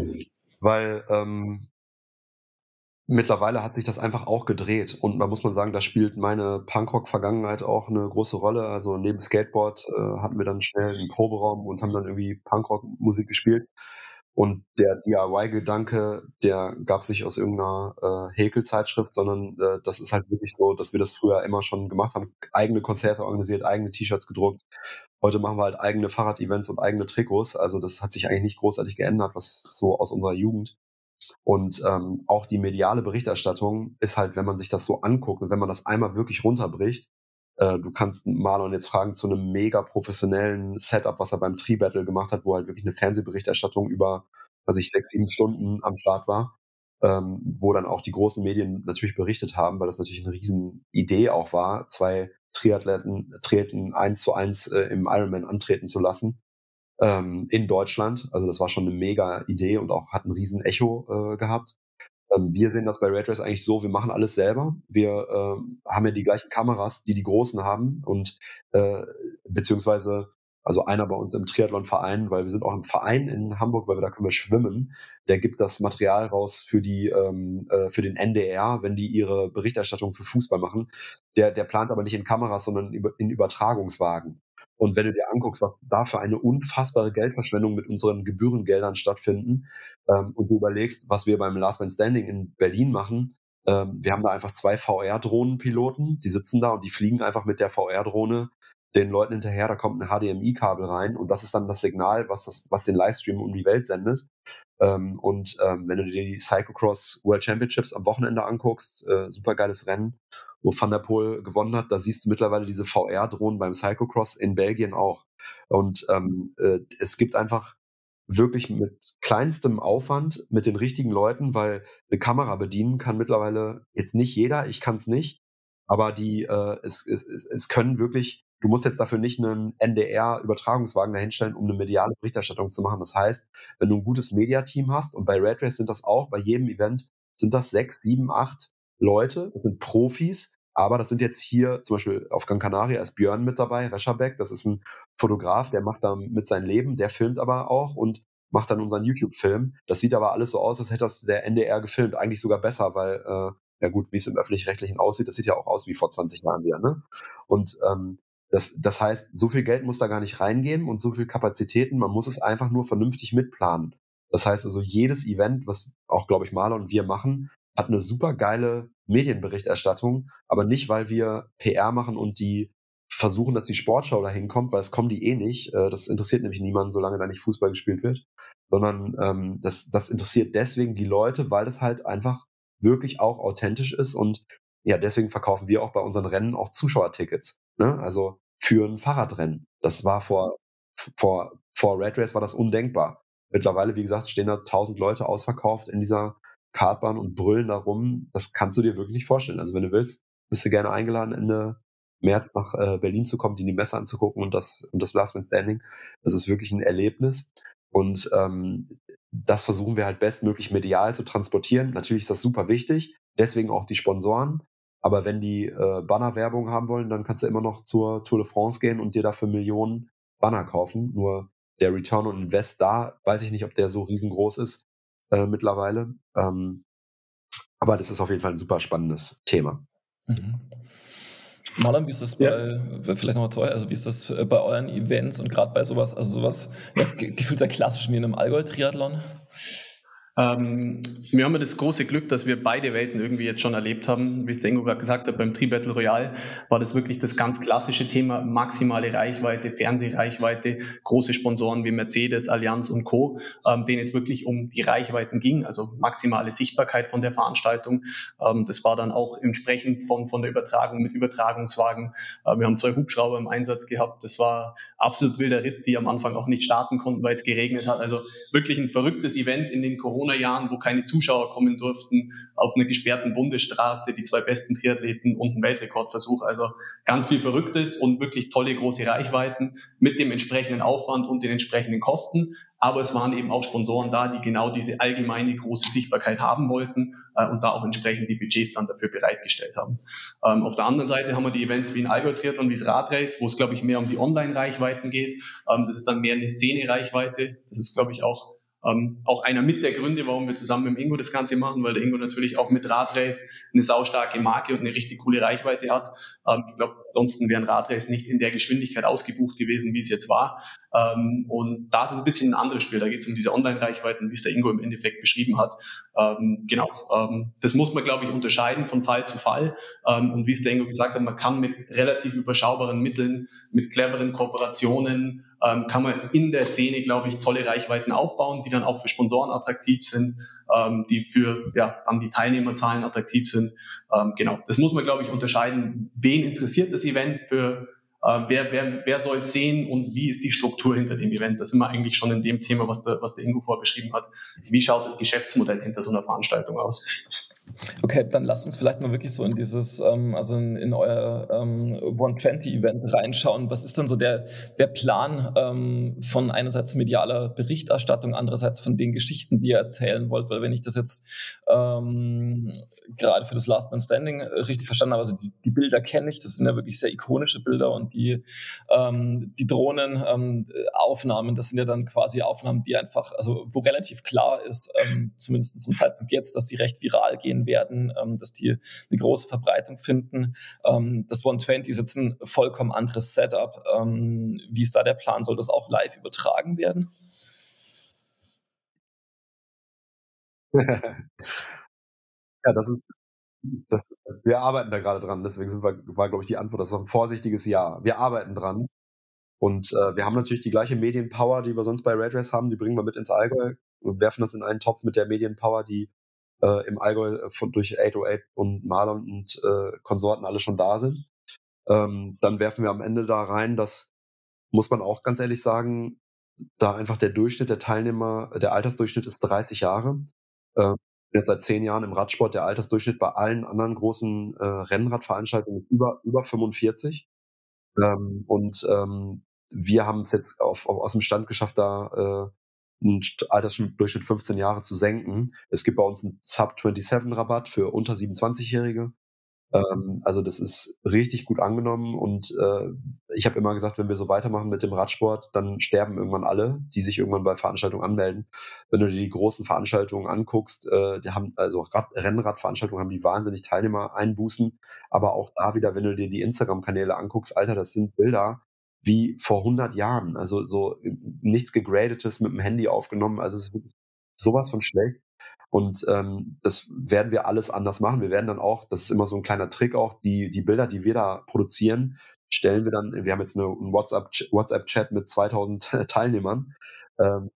weil ähm, mittlerweile hat sich das einfach auch gedreht. Und da muss man sagen, da spielt meine Punkrock-Vergangenheit auch eine große Rolle. Also neben Skateboard äh, hatten wir dann schnell einen Proberaum und haben dann irgendwie Punkrock-Musik gespielt. Und der DIY-Gedanke, der gab sich aus irgendeiner äh, Häkelzeitschrift, sondern äh, das ist halt wirklich so, dass wir das früher immer schon gemacht haben, eigene Konzerte organisiert, eigene T-Shirts gedruckt Heute machen wir halt eigene Fahrrad-Events und eigene Trikots. Also das hat sich eigentlich nicht großartig geändert, was so aus unserer Jugend. Und ähm, auch die mediale Berichterstattung ist halt, wenn man sich das so anguckt und wenn man das einmal wirklich runterbricht, du kannst Marlon jetzt fragen zu einem mega professionellen Setup, was er beim Tree Battle gemacht hat, wo halt wirklich eine Fernsehberichterstattung über, was ich sechs, sieben Stunden am Start war, ähm, wo dann auch die großen Medien natürlich berichtet haben, weil das natürlich eine riesen Idee auch war, zwei Triathleten, Triathleten eins zu eins äh, im Ironman antreten zu lassen ähm, in Deutschland. Also das war schon eine mega Idee und auch hat ein riesen Echo äh, gehabt. Ähm, wir sehen das bei Red Race eigentlich so, wir machen alles selber. Wir äh, haben ja die gleichen Kameras, die die Großen haben und äh, beziehungsweise also einer bei uns im Triathlon-Verein, weil wir sind auch im Verein in Hamburg, weil wir da können wir schwimmen. Der gibt das Material raus für die ähm, äh, für den NDR, wenn die ihre Berichterstattung für Fußball machen. Der der plant aber nicht in Kameras, sondern in Übertragungswagen. Und wenn du dir anguckst, was da für eine unfassbare Geldverschwendung mit unseren Gebührengeldern stattfinden, ähm, und du überlegst, was wir beim Last Man Standing in Berlin machen, ähm, wir haben da einfach zwei VR-Drohnenpiloten, die sitzen da und die fliegen einfach mit der VR-Drohne den Leuten hinterher, da kommt ein HDMI-Kabel rein und das ist dann das Signal, was, das, was den Livestream um die Welt sendet. Ähm, und ähm, wenn du dir die Cyclocross World Championships am Wochenende anguckst, äh, super geiles Rennen, wo Van der Poel gewonnen hat, da siehst du mittlerweile diese VR-Drohnen beim Cyclocross in Belgien auch. Und ähm, äh, es gibt einfach wirklich mit kleinstem Aufwand, mit den richtigen Leuten, weil eine Kamera bedienen kann mittlerweile jetzt nicht jeder, ich kann es nicht, aber die, äh, es, es, es können wirklich Du musst jetzt dafür nicht einen NDR-Übertragungswagen dahinstellen, um eine mediale Berichterstattung zu machen. Das heißt, wenn du ein gutes Mediateam hast, und bei Red Race sind das auch, bei jedem Event sind das sechs, sieben, acht Leute, das sind Profis, aber das sind jetzt hier zum Beispiel auf Gran Canaria ist Björn mit dabei, Rescherbeck, das ist ein Fotograf, der macht da mit sein Leben, der filmt aber auch und macht dann unseren YouTube-Film. Das sieht aber alles so aus, als hätte das der NDR gefilmt. Eigentlich sogar besser, weil, äh, ja gut, wie es im Öffentlich-Rechtlichen aussieht, das sieht ja auch aus wie vor 20 Jahren wieder. Ne? Und ähm, das, das heißt, so viel Geld muss da gar nicht reingehen und so viel Kapazitäten. Man muss es einfach nur vernünftig mitplanen. Das heißt also, jedes Event, was auch, glaube ich, Maler und wir machen, hat eine super geile Medienberichterstattung, aber nicht, weil wir PR machen und die versuchen, dass die Sportschau dahin kommt, weil es kommen die eh nicht. Äh, das interessiert nämlich niemanden, solange da nicht Fußball gespielt wird. Sondern ähm, das, das interessiert deswegen die Leute, weil es halt einfach wirklich auch authentisch ist und ja, deswegen verkaufen wir auch bei unseren Rennen auch Zuschauertickets. Ne? Also für ein Fahrradrennen. Das war vor, vor, vor Red Race war das undenkbar. Mittlerweile, wie gesagt, stehen da tausend Leute ausverkauft in dieser Kartbahn und brüllen da rum. Das kannst du dir wirklich nicht vorstellen. Also wenn du willst, bist du gerne eingeladen, Ende März nach äh, Berlin zu kommen, dir die Messe anzugucken und das, und das Last Man Standing. Das ist wirklich ein Erlebnis. Und ähm, das versuchen wir halt bestmöglich medial zu transportieren. Natürlich ist das super wichtig. Deswegen auch die Sponsoren. Aber wenn die äh, Bannerwerbung haben wollen, dann kannst du immer noch zur Tour de France gehen und dir dafür Millionen Banner kaufen. Nur der Return on Invest da, weiß ich nicht, ob der so riesengroß ist äh, mittlerweile. Ähm, aber das ist auf jeden Fall ein super spannendes Thema. Mhm. Marlon, wie ist das bei, ja. vielleicht nochmal toll, also wie ist das bei euren Events und gerade bei sowas, also sowas, ja, gefühlt sehr klassisch wie in einem Allgäu-Triathlon? Ähm, wir haben ja das große Glück, dass wir beide Welten irgendwie jetzt schon erlebt haben. Wie Sengo gerade gesagt hat, beim Tri-Battle Royale war das wirklich das ganz klassische Thema, maximale Reichweite, Fernsehreichweite, große Sponsoren wie Mercedes, Allianz und Co., ähm, denen es wirklich um die Reichweiten ging, also maximale Sichtbarkeit von der Veranstaltung. Ähm, das war dann auch entsprechend von, von der Übertragung mit Übertragungswagen. Äh, wir haben zwei Hubschrauber im Einsatz gehabt. Das war absolut wilder Ritt, die am Anfang auch nicht starten konnten, weil es geregnet hat. Also wirklich ein verrücktes Event in den Corona-Jahren, wo keine Zuschauer kommen durften, auf einer gesperrten Bundesstraße, die zwei besten Triathleten und ein Weltrekordversuch. Also ganz viel Verrücktes und wirklich tolle große Reichweiten mit dem entsprechenden Aufwand und den entsprechenden Kosten. Aber es waren eben auch Sponsoren da, die genau diese allgemeine große Sichtbarkeit haben wollten äh, und da auch entsprechend die Budgets dann dafür bereitgestellt haben. Ähm, auf der anderen Seite haben wir die Events wie ein Allgäu Triathlon, wie das Radrace, wo es, glaube ich, mehr um die Online-Reichweiten geht. Ähm, das ist dann mehr eine Szene-Reichweite. Das ist, glaube ich, auch ähm, auch einer mit der Gründe, warum wir zusammen mit dem Ingo das Ganze machen, weil der Ingo natürlich auch mit Radrace eine saustarke Marke und eine richtig coole Reichweite hat. Ähm, ich glaube, ansonsten wären Radrace nicht in der Geschwindigkeit ausgebucht gewesen, wie es jetzt war. Ähm, und da ist es ein bisschen ein anderes Spiel. Da geht es um diese Online-Reichweiten, wie es der Ingo im Endeffekt beschrieben hat. Ähm, genau. Ähm, das muss man, glaube ich, unterscheiden von Fall zu Fall. Ähm, und wie es der Ingo gesagt hat, man kann mit relativ überschaubaren Mitteln, mit cleveren Kooperationen, ähm, kann man in der Szene, glaube ich, tolle Reichweiten aufbauen, die dann auch für Sponsoren attraktiv sind, ähm, die für ja, an die Teilnehmerzahlen attraktiv sind. Ähm, genau, das muss man, glaube ich, unterscheiden. Wen interessiert das Event? Für äh, wer, wer, wer soll es sehen und wie ist die Struktur hinter dem Event? Das sind wir eigentlich schon in dem Thema, was der, was der Ingo vorbeschrieben hat. Wie schaut das Geschäftsmodell hinter so einer Veranstaltung aus? Okay, dann lasst uns vielleicht mal wirklich so in dieses, ähm, also in, in euer ähm, 120-Event reinschauen. Was ist dann so der, der Plan ähm, von einerseits medialer Berichterstattung, andererseits von den Geschichten, die ihr erzählen wollt? Weil wenn ich das jetzt ähm, gerade für das Last Man Standing richtig verstanden habe, also die, die Bilder kenne ich, das sind ja wirklich sehr ikonische Bilder und die, ähm, die Drohnenaufnahmen, ähm, das sind ja dann quasi Aufnahmen, die einfach, also wo relativ klar ist, zumindest zum Zeitpunkt jetzt, dass die recht viral gehen gehen werden, ähm, dass die eine große Verbreitung finden. Ähm, das 120 ist jetzt ein vollkommen anderes Setup. Ähm, wie ist da der Plan? Soll das auch live übertragen werden? [LAUGHS] ja, das ist, das, wir arbeiten da gerade dran. Deswegen sind wir, war, glaube ich, die Antwort, das ist ein vorsichtiges Ja. Wir arbeiten dran. Und äh, wir haben natürlich die gleiche Medienpower, die wir sonst bei Red Race haben. Die bringen wir mit ins Allgäu und werfen das in einen Topf mit der Medienpower, die äh, im Allgäu äh, von, durch 808 und Marlon und äh, Konsorten alle schon da sind. Ähm, dann werfen wir am Ende da rein, das muss man auch ganz ehrlich sagen, da einfach der Durchschnitt der Teilnehmer, der Altersdurchschnitt ist 30 Jahre. Äh, jetzt seit zehn Jahren im Radsport, der Altersdurchschnitt bei allen anderen großen äh, Rennradveranstaltungen über, über 45. Ähm, und ähm, wir haben es jetzt auf, auf, aus dem Stand geschafft, da äh, einen Altersdurchschnitt 15 Jahre zu senken. Es gibt bei uns einen Sub-27-Rabatt für unter 27-Jährige. Ähm, also das ist richtig gut angenommen und äh, ich habe immer gesagt, wenn wir so weitermachen mit dem Radsport, dann sterben irgendwann alle, die sich irgendwann bei Veranstaltungen anmelden. Wenn du dir die großen Veranstaltungen anguckst, äh, die haben also Rad Rennradveranstaltungen haben die wahnsinnig Teilnehmer einbußen, aber auch da wieder, wenn du dir die Instagram-Kanäle anguckst, Alter, das sind Bilder, wie vor 100 Jahren. Also so äh, nichts gegradetes mit dem Handy aufgenommen. Also es ist sowas von schlecht. Und ähm, das werden wir alles anders machen. Wir werden dann auch, das ist immer so ein kleiner Trick auch, die, die Bilder, die wir da produzieren, stellen wir dann, wir haben jetzt eine, einen WhatsApp-Chat WhatsApp mit 2000 [LAUGHS] Teilnehmern, ähm,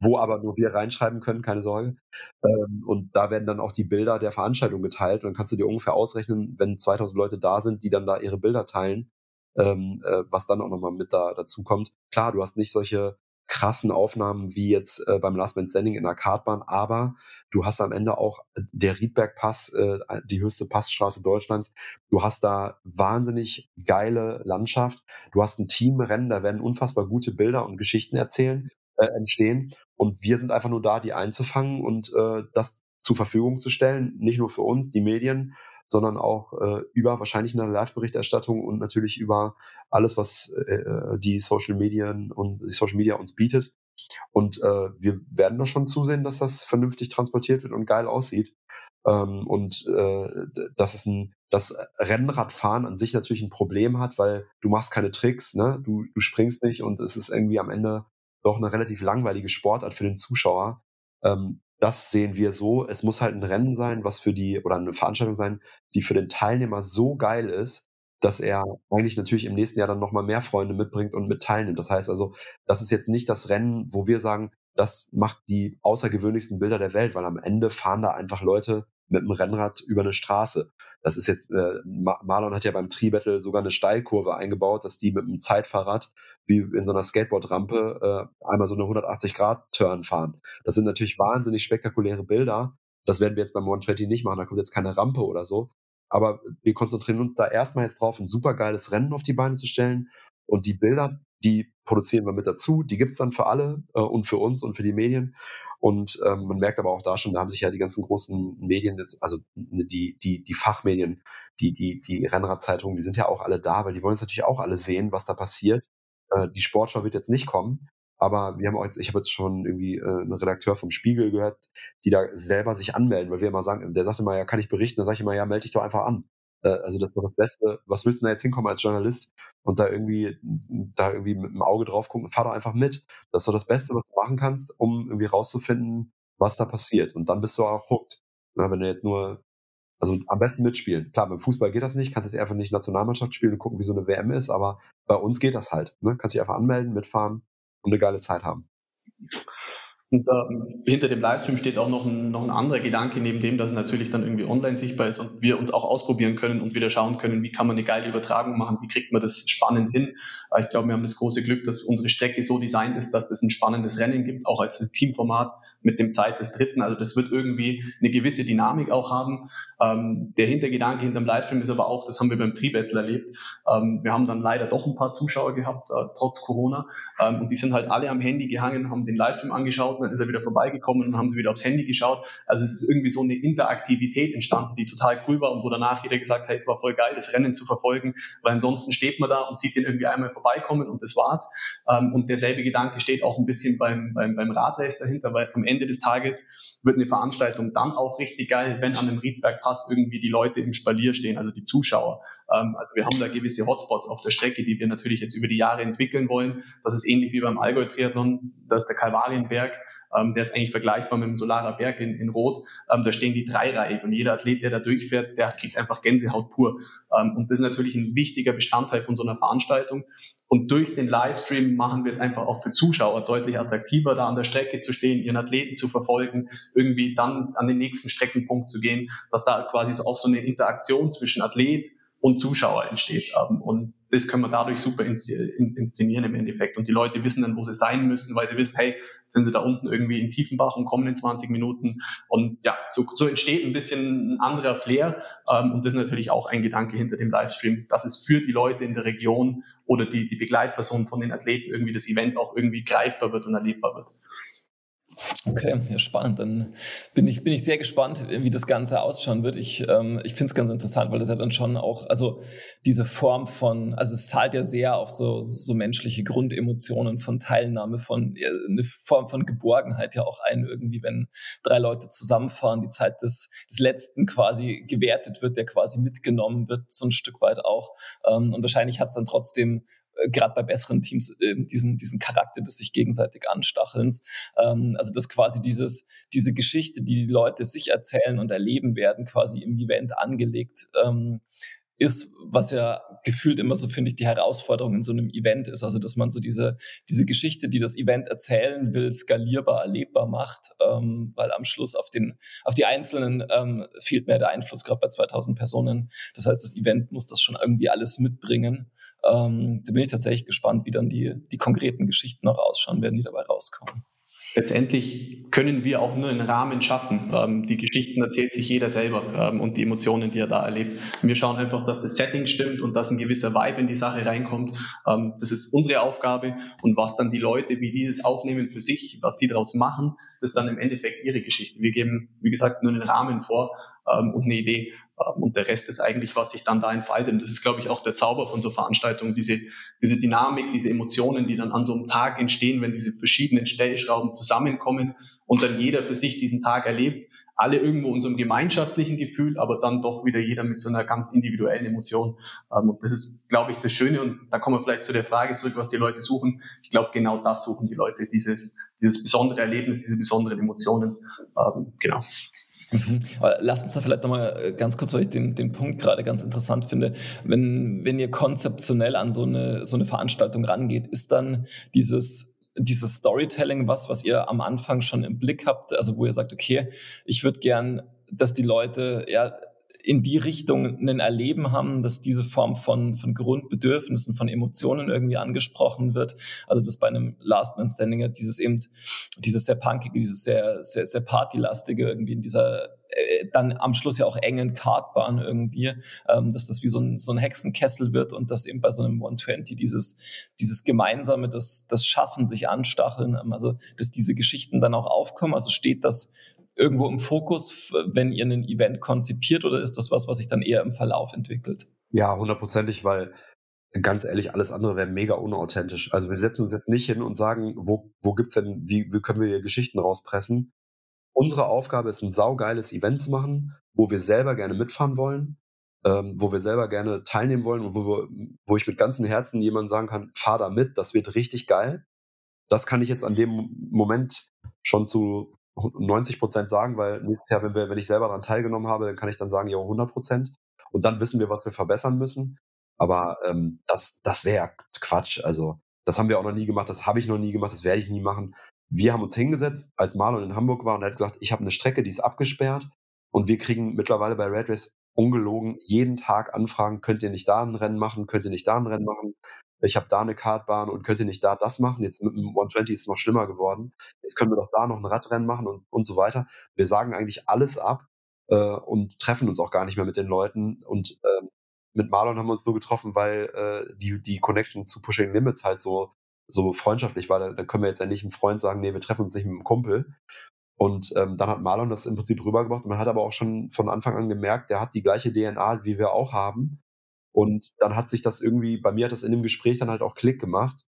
wo aber nur wir reinschreiben können, keine Sorge. Ähm, und da werden dann auch die Bilder der Veranstaltung geteilt. Und dann kannst du dir ungefähr ausrechnen, wenn 2000 Leute da sind, die dann da ihre Bilder teilen, ähm, äh, was dann auch nochmal mit da dazu kommt. Klar, du hast nicht solche krassen Aufnahmen wie jetzt äh, beim Last Man Standing in der Kartbahn, aber du hast am Ende auch äh, der Riedbergpass, äh, die höchste Passstraße Deutschlands. Du hast da wahnsinnig geile Landschaft. Du hast ein Teamrennen, da werden unfassbar gute Bilder und Geschichten erzählen, äh, entstehen. Und wir sind einfach nur da, die einzufangen und äh, das zur Verfügung zu stellen, nicht nur für uns, die Medien, sondern auch äh, über wahrscheinlich eine Live-Berichterstattung und natürlich über alles, was äh, die Social Medien und die Social Media uns bietet. Und äh, wir werden da schon zusehen, dass das vernünftig transportiert wird und geil aussieht. Ähm, und äh, dass es ein, das Rennradfahren an sich natürlich ein Problem hat, weil du machst keine Tricks, ne? Du, du springst nicht und es ist irgendwie am Ende doch eine relativ langweilige Sportart für den Zuschauer. Ähm, das sehen wir so. Es muss halt ein Rennen sein, was für die, oder eine Veranstaltung sein, die für den Teilnehmer so geil ist, dass er eigentlich natürlich im nächsten Jahr dann nochmal mehr Freunde mitbringt und mit teilnimmt. Das heißt also, das ist jetzt nicht das Rennen, wo wir sagen, das macht die außergewöhnlichsten Bilder der Welt, weil am Ende fahren da einfach Leute mit dem Rennrad über eine Straße. Das ist jetzt, äh, Marlon hat ja beim Tri-Battle sogar eine Steilkurve eingebaut, dass die mit einem Zeitfahrrad wie in so einer Skateboardrampe äh, einmal so eine 180-Grad-Turn fahren. Das sind natürlich wahnsinnig spektakuläre Bilder. Das werden wir jetzt beim 120 nicht machen, da kommt jetzt keine Rampe oder so. Aber wir konzentrieren uns da erstmal jetzt drauf, ein super geiles Rennen auf die Beine zu stellen. Und die Bilder, die produzieren wir mit dazu. Die gibt's dann für alle äh, und für uns und für die Medien. Und ähm, man merkt aber auch da schon, da haben sich ja die ganzen großen Medien jetzt, also die, die, die Fachmedien, die, die, die Rennradzeitungen, die sind ja auch alle da, weil die wollen es natürlich auch alle sehen, was da passiert. Äh, die Sportschau wird jetzt nicht kommen, aber wir haben auch jetzt, ich habe jetzt schon irgendwie äh, einen Redakteur vom Spiegel gehört, die da selber sich anmelden, weil wir immer sagen, der sagt immer, ja, kann ich berichten? Dann sage ich immer, ja, melde dich doch einfach an. Äh, also das ist doch das Beste. Was willst du da jetzt hinkommen als Journalist und da irgendwie, da irgendwie mit dem Auge drauf gucken? Fahr doch einfach mit. Das ist doch das Beste, was du machen kannst, um irgendwie rauszufinden, was da passiert. Und dann bist du auch hooked. Na, wenn du jetzt nur, also am besten mitspielen. Klar, beim Fußball geht das nicht, kannst jetzt einfach nicht Nationalmannschaft spielen und gucken, wie so eine WM ist, aber bei uns geht das halt. Ne? Kannst dich einfach anmelden, mitfahren und eine geile Zeit haben. Und äh, hinter dem Livestream steht auch noch ein, noch ein anderer Gedanke, neben dem, dass es natürlich dann irgendwie online sichtbar ist und wir uns auch ausprobieren können und wieder schauen können, wie kann man eine geile Übertragung machen, wie kriegt man das spannend hin. Äh, ich glaube, wir haben das große Glück, dass unsere Strecke so designt ist, dass es ein spannendes Rennen gibt, auch als Teamformat mit dem Zeit des Dritten. Also das wird irgendwie eine gewisse Dynamik auch haben. Ähm, der Hintergedanke hinterm Livestream ist aber auch, das haben wir beim Tri-Battle erlebt. Ähm, wir haben dann leider doch ein paar Zuschauer gehabt, äh, trotz Corona. Ähm, und die sind halt alle am Handy gehangen, haben den Livestream angeschaut, dann ist er wieder vorbeigekommen und haben sie wieder aufs Handy geschaut. Also es ist irgendwie so eine Interaktivität entstanden, die total cool war und wo danach jeder gesagt hat, hey, es war voll geil, das Rennen zu verfolgen, weil ansonsten steht man da und sieht den irgendwie einmal vorbeikommen und das war's. Ähm, und derselbe Gedanke steht auch ein bisschen beim, beim, beim Radrace dahinter, weil am Ende des Tages wird eine Veranstaltung dann auch richtig geil, wenn an einem Riedbergpass irgendwie die Leute im Spalier stehen, also die Zuschauer. Ähm, also wir haben da gewisse Hotspots auf der Strecke, die wir natürlich jetzt über die Jahre entwickeln wollen. Das ist ähnlich wie beim Allgäu-Triathlon, das ist der Kalvarienberg. Ähm, der ist eigentlich vergleichbar mit dem Solarer Berg in, in Rot. Ähm, da stehen die dreireihig und jeder Athlet, der da durchfährt, der kriegt einfach Gänsehaut pur. Ähm, und das ist natürlich ein wichtiger Bestandteil von so einer Veranstaltung. Und durch den Livestream machen wir es einfach auch für Zuschauer deutlich attraktiver, da an der Strecke zu stehen, ihren Athleten zu verfolgen, irgendwie dann an den nächsten Streckenpunkt zu gehen, dass da quasi auch so eine Interaktion zwischen Athlet und Zuschauer entsteht. Ähm, und das können wir dadurch super inszenieren im Endeffekt. Und die Leute wissen dann, wo sie sein müssen, weil sie wissen, hey, sind sie da unten irgendwie in Tiefenbach und kommen in 20 Minuten. Und ja, so, so entsteht ein bisschen ein anderer Flair. Ähm, und das ist natürlich auch ein Gedanke hinter dem Livestream, dass es für die Leute in der Region oder die, die Begleitpersonen von den Athleten irgendwie das Event auch irgendwie greifbar wird und erlebbar wird. Okay, ja, spannend. Dann bin ich, bin ich sehr gespannt, wie das Ganze ausschauen wird. Ich, ähm, ich finde es ganz interessant, weil das ja dann schon auch, also diese Form von, also es zahlt ja sehr auf so, so menschliche Grundemotionen von Teilnahme, von ja, eine Form von Geborgenheit ja auch ein, irgendwie, wenn drei Leute zusammenfahren, die Zeit des, des Letzten quasi gewertet wird, der quasi mitgenommen wird, so ein Stück weit auch. Ähm, und wahrscheinlich hat es dann trotzdem äh, gerade bei besseren Teams äh, diesen, diesen Charakter des sich gegenseitig Anstachelns. Ähm, also dass quasi dieses, diese Geschichte, die die Leute sich erzählen und erleben werden, quasi im Event angelegt. Ähm, ist, was ja gefühlt immer so, finde ich, die Herausforderung in so einem Event ist. Also, dass man so diese, diese Geschichte, die das Event erzählen will, skalierbar, erlebbar macht, ähm, weil am Schluss auf, den, auf die Einzelnen fehlt mehr der Einfluss, gerade bei 2000 Personen. Das heißt, das Event muss das schon irgendwie alles mitbringen. Ähm, da bin ich tatsächlich gespannt, wie dann die, die konkreten Geschichten noch ausschauen werden, die dabei rauskommen. Letztendlich können wir auch nur einen Rahmen schaffen. Ähm, die Geschichten erzählt sich jeder selber ähm, und die Emotionen, die er da erlebt. Wir schauen einfach, dass das Setting stimmt und dass ein gewisser Vibe in die Sache reinkommt. Ähm, das ist unsere Aufgabe und was dann die Leute, wie die das aufnehmen für sich, was sie daraus machen, das ist dann im Endeffekt ihre Geschichte. Wir geben, wie gesagt, nur einen Rahmen vor ähm, und eine Idee. Ähm, und der Rest ist eigentlich, was sich dann da entfaltet. Und das ist, glaube ich, auch der Zauber von so Veranstaltungen, diese, diese Dynamik, diese Emotionen, die dann an so einem Tag entstehen, wenn diese verschiedenen Stellschrauben zusammenkommen und dann jeder für sich diesen Tag erlebt. Alle irgendwo in so einem gemeinschaftlichen Gefühl, aber dann doch wieder jeder mit so einer ganz individuellen Emotion. Ähm, und das ist, glaube ich, das Schöne. Und da kommen wir vielleicht zu der Frage zurück, was die Leute suchen. Ich glaube, genau das suchen die Leute, dieses, dieses besondere Erlebnis, diese besonderen Emotionen. Ähm, genau. Mhm. Lass uns da vielleicht nochmal äh, ganz kurz, weil ich den, den Punkt gerade ganz interessant finde. Wenn, wenn ihr konzeptionell an so eine, so eine Veranstaltung rangeht, ist dann dieses, dieses Storytelling was, was ihr am Anfang schon im Blick habt, also wo ihr sagt, okay, ich würde gern, dass die Leute ja in die Richtung ein Erleben haben, dass diese Form von, von Grundbedürfnissen, von Emotionen irgendwie angesprochen wird. Also dass bei einem Last Man Standing dieses eben, dieses sehr punkige, dieses sehr, sehr, sehr partylastige irgendwie in dieser äh, dann am Schluss ja auch engen Kartbahn irgendwie, ähm, dass das wie so ein, so ein Hexenkessel wird und dass eben bei so einem 120 dieses, dieses gemeinsame, das, das Schaffen, sich anstacheln, ähm, also dass diese Geschichten dann auch aufkommen. Also steht das irgendwo im Fokus, wenn ihr ein Event konzipiert oder ist das was, was sich dann eher im Verlauf entwickelt? Ja, hundertprozentig, weil ganz ehrlich, alles andere wäre mega unauthentisch. Also wir setzen uns jetzt nicht hin und sagen, wo, wo gibt's denn, wie, wie können wir hier Geschichten rauspressen? Unsere Aufgabe ist, ein saugeiles Event zu machen, wo wir selber gerne mitfahren wollen, ähm, wo wir selber gerne teilnehmen wollen und wo, wir, wo ich mit ganzem Herzen jemandem sagen kann, fahr da mit, das wird richtig geil. Das kann ich jetzt an dem Moment schon zu 90 Prozent sagen, weil nächstes Jahr, wenn, wir, wenn ich selber daran teilgenommen habe, dann kann ich dann sagen, ja, 100 Prozent. Und dann wissen wir, was wir verbessern müssen. Aber ähm, das, das wäre Quatsch. Also, das haben wir auch noch nie gemacht, das habe ich noch nie gemacht, das werde ich nie machen. Wir haben uns hingesetzt, als Marlon in Hamburg war und er hat gesagt, ich habe eine Strecke, die ist abgesperrt und wir kriegen mittlerweile bei Red Race ungelogen jeden Tag Anfragen, könnt ihr nicht da ein Rennen machen, könnt ihr nicht da ein Rennen machen, ich habe da eine Kartbahn und könnt ihr nicht da das machen, jetzt mit dem 120 ist es noch schlimmer geworden, jetzt können wir doch da noch ein Radrennen machen und, und so weiter. Wir sagen eigentlich alles ab äh, und treffen uns auch gar nicht mehr mit den Leuten und äh, mit Marlon haben wir uns nur getroffen, weil äh, die, die Connection zu Pushing Limits halt so, so freundschaftlich war. Da, da können wir jetzt ja nicht einem Freund sagen, nee, wir treffen uns nicht mit einem Kumpel. Und ähm, dann hat Marlon das im Prinzip rübergebracht. Man hat aber auch schon von Anfang an gemerkt, der hat die gleiche DNA, wie wir auch haben. Und dann hat sich das irgendwie, bei mir hat das in dem Gespräch dann halt auch Klick gemacht,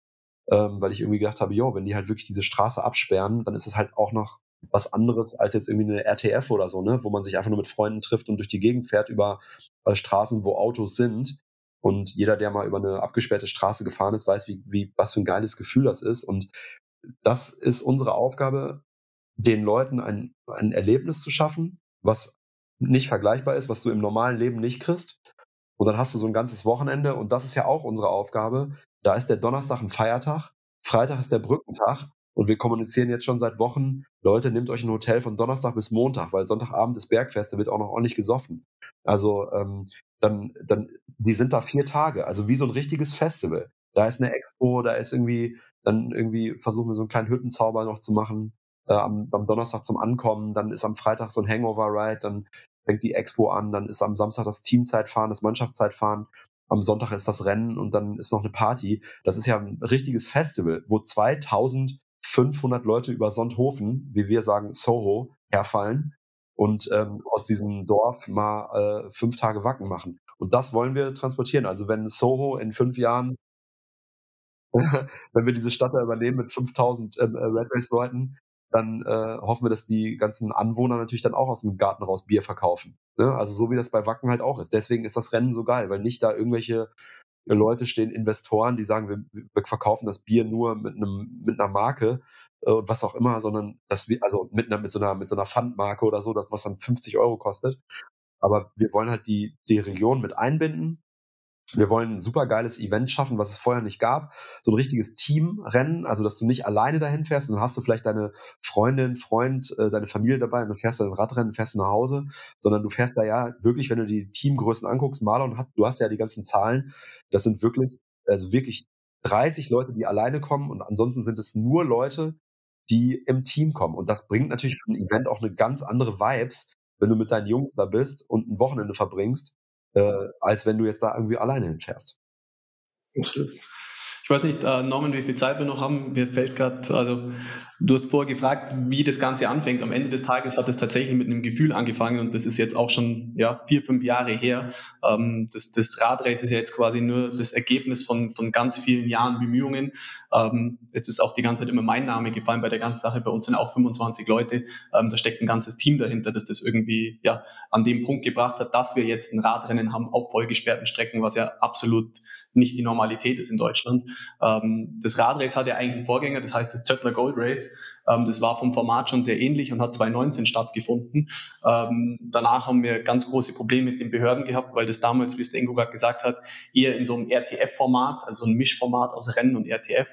ähm, weil ich irgendwie gedacht habe, jo, wenn die halt wirklich diese Straße absperren, dann ist es halt auch noch was anderes als jetzt irgendwie eine RTF oder so, ne, wo man sich einfach nur mit Freunden trifft und durch die Gegend fährt über äh, Straßen, wo Autos sind. Und jeder, der mal über eine abgesperrte Straße gefahren ist, weiß, wie, wie, was für ein geiles Gefühl das ist. Und das ist unsere Aufgabe, den Leuten ein, ein Erlebnis zu schaffen, was nicht vergleichbar ist, was du im normalen Leben nicht kriegst. Und dann hast du so ein ganzes Wochenende und das ist ja auch unsere Aufgabe. Da ist der Donnerstag ein Feiertag, Freitag ist der Brückentag und wir kommunizieren jetzt schon seit Wochen, Leute, nehmt euch ein Hotel von Donnerstag bis Montag, weil Sonntagabend ist Bergfest, da wird auch noch ordentlich gesoffen. Also ähm, dann, dann, die sind da vier Tage, also wie so ein richtiges Festival. Da ist eine Expo, da ist irgendwie, dann irgendwie versuchen wir so einen kleinen Hüttenzauber noch zu machen, äh, am, am Donnerstag zum Ankommen, dann ist am Freitag so ein Hangover-Ride, dann fängt die Expo an, dann ist am Samstag das Teamzeitfahren, das Mannschaftszeitfahren, am Sonntag ist das Rennen und dann ist noch eine Party. Das ist ja ein richtiges Festival, wo 2500 Leute über Sonthofen, wie wir sagen, Soho, herfallen und ähm, aus diesem Dorf mal äh, fünf Tage Wacken machen. Und das wollen wir transportieren. Also wenn Soho in fünf Jahren, [LAUGHS] wenn wir diese Stadt da übernehmen mit 5000 ähm, äh, Red Race Leuten, dann äh, hoffen wir, dass die ganzen Anwohner natürlich dann auch aus dem Garten raus Bier verkaufen. Ne? Also so wie das bei Wacken halt auch ist. Deswegen ist das Rennen so geil, weil nicht da irgendwelche Leute stehen, Investoren, die sagen, wir, wir verkaufen das Bier nur mit einem mit einer Marke äh, und was auch immer, sondern dass wir also mit einer mit so einer mit so einer Pfandmarke oder so, das was dann 50 Euro kostet. Aber wir wollen halt die die Region mit einbinden wir wollen ein super geiles Event schaffen, was es vorher nicht gab. So ein richtiges Teamrennen, also dass du nicht alleine dahin fährst und dann hast du vielleicht deine Freundin, Freund, äh, deine Familie dabei und dann fährst du ein Radrennen, fährst nach Hause, sondern du fährst da ja wirklich, wenn du die Teamgrößen anguckst, Marlon hat, du hast ja die ganzen Zahlen, das sind wirklich, also wirklich 30 Leute, die alleine kommen und ansonsten sind es nur Leute, die im Team kommen. Und das bringt natürlich für ein Event auch eine ganz andere Vibes, wenn du mit deinen Jungs da bist und ein Wochenende verbringst äh, als wenn du jetzt da irgendwie alleine hinfährst. Ich weiß nicht, äh, Norman, wie viel Zeit wir noch haben. Mir fällt gerade, also du hast vorher gefragt, wie das Ganze anfängt. Am Ende des Tages hat es tatsächlich mit einem Gefühl angefangen und das ist jetzt auch schon ja, vier, fünf Jahre her. Ähm, das, das Radrace ist ja jetzt quasi nur das Ergebnis von, von ganz vielen Jahren Bemühungen. Ähm, jetzt ist auch die ganze Zeit immer mein Name gefallen bei der ganzen Sache. Bei uns sind auch 25 Leute. Ähm, da steckt ein ganzes Team dahinter, das das irgendwie ja, an dem Punkt gebracht hat, dass wir jetzt ein Radrennen haben auf vollgesperrten Strecken, was ja absolut nicht die Normalität ist in Deutschland. Ähm, das Radrace hat ja eigentlich einen Vorgänger, das heißt das Zöttler Gold Race. Ähm, das war vom Format schon sehr ähnlich und hat 2019 stattgefunden. Ähm, danach haben wir ganz große Probleme mit den Behörden gehabt, weil das damals, wie es der Ingo gerade gesagt hat, eher in so einem RTF-Format, also ein Mischformat aus Rennen und RTF,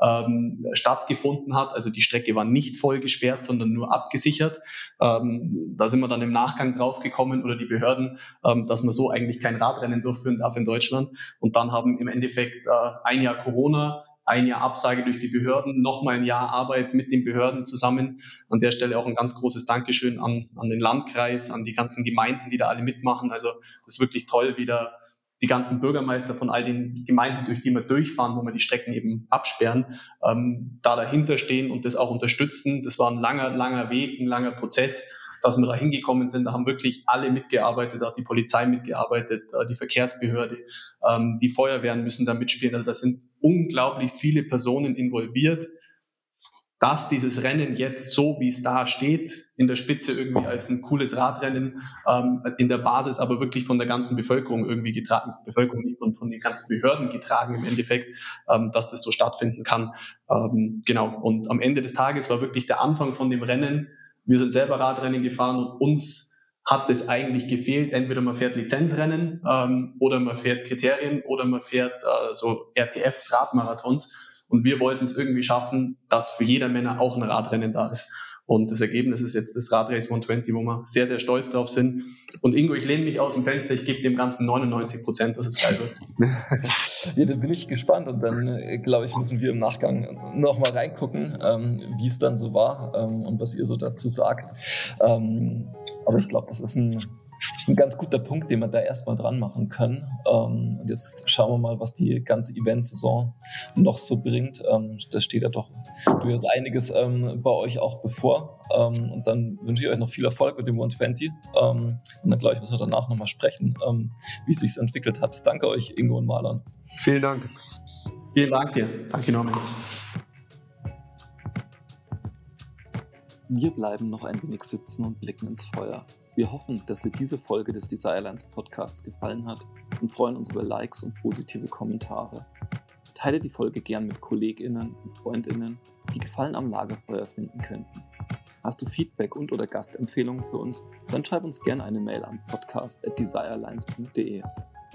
ähm, stattgefunden hat. Also die Strecke war nicht voll gesperrt, sondern nur abgesichert. Ähm, da sind wir dann im Nachgang draufgekommen oder die Behörden, ähm, dass man so eigentlich kein Radrennen durchführen darf in Deutschland. Und dann haben im Endeffekt äh, ein Jahr Corona, ein Jahr Absage durch die Behörden, nochmal ein Jahr Arbeit mit den Behörden zusammen. An der Stelle auch ein ganz großes Dankeschön an, an den Landkreis, an die ganzen Gemeinden, die da alle mitmachen. Also das ist wirklich toll, wieder die ganzen Bürgermeister von all den Gemeinden, durch die wir durchfahren, wo wir die Strecken eben absperren, ähm, da dahinter stehen und das auch unterstützen. Das war ein langer, langer Weg, ein langer Prozess. dass wir da hingekommen sind. Da haben wirklich alle mitgearbeitet, auch die Polizei mitgearbeitet, äh, die Verkehrsbehörde, ähm, die Feuerwehren müssen da mitspielen. Also da sind unglaublich viele Personen involviert dass dieses Rennen jetzt so, wie es da steht, in der Spitze irgendwie als ein cooles Radrennen, ähm, in der Basis aber wirklich von der ganzen Bevölkerung irgendwie getragen, Bevölkerung von, von den ganzen Behörden getragen im Endeffekt, ähm, dass das so stattfinden kann. Ähm, genau. Und am Ende des Tages war wirklich der Anfang von dem Rennen. Wir sind selber Radrennen gefahren und uns hat es eigentlich gefehlt. Entweder man fährt Lizenzrennen ähm, oder man fährt Kriterien oder man fährt äh, so RTFs, Radmarathons. Und wir wollten es irgendwie schaffen, dass für jeder Männer auch ein Radrennen da ist. Und das Ergebnis ist jetzt das Radrace 120, wo wir sehr, sehr stolz drauf sind. Und Ingo, ich lehne mich aus dem Fenster, ich gebe dem Ganzen 99 Prozent, dass es geil wird. [LAUGHS] ja, da bin ich gespannt und dann, äh, glaube ich, müssen wir im Nachgang nochmal reingucken, ähm, wie es dann so war ähm, und was ihr so dazu sagt. Ähm, aber ich glaube, das ist ein ein ganz guter Punkt, den wir da erstmal dran machen können. Ähm, und jetzt schauen wir mal, was die ganze Event-Saison noch so bringt. Ähm, da steht ja doch durchaus einiges ähm, bei euch auch bevor. Ähm, und dann wünsche ich euch noch viel Erfolg mit dem 120. Ähm, und dann glaube ich, müssen wir danach nochmal sprechen, ähm, wie es sich entwickelt hat. Danke euch, Ingo und Marlon. Vielen Dank. Vielen Dank dir. Danke, Norman. Wir bleiben noch ein wenig sitzen und blicken ins Feuer. Wir hoffen, dass dir diese Folge des Desirelines Podcasts gefallen hat und freuen uns über Likes und positive Kommentare. Teile die Folge gern mit KollegInnen und FreundInnen, die Gefallen am Lagerfeuer finden könnten. Hast du Feedback und oder Gastempfehlungen für uns, dann schreib uns gerne eine Mail an podcast.desirelines.de.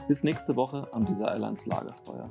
Bis nächste Woche am Desirelines Lagerfeuer.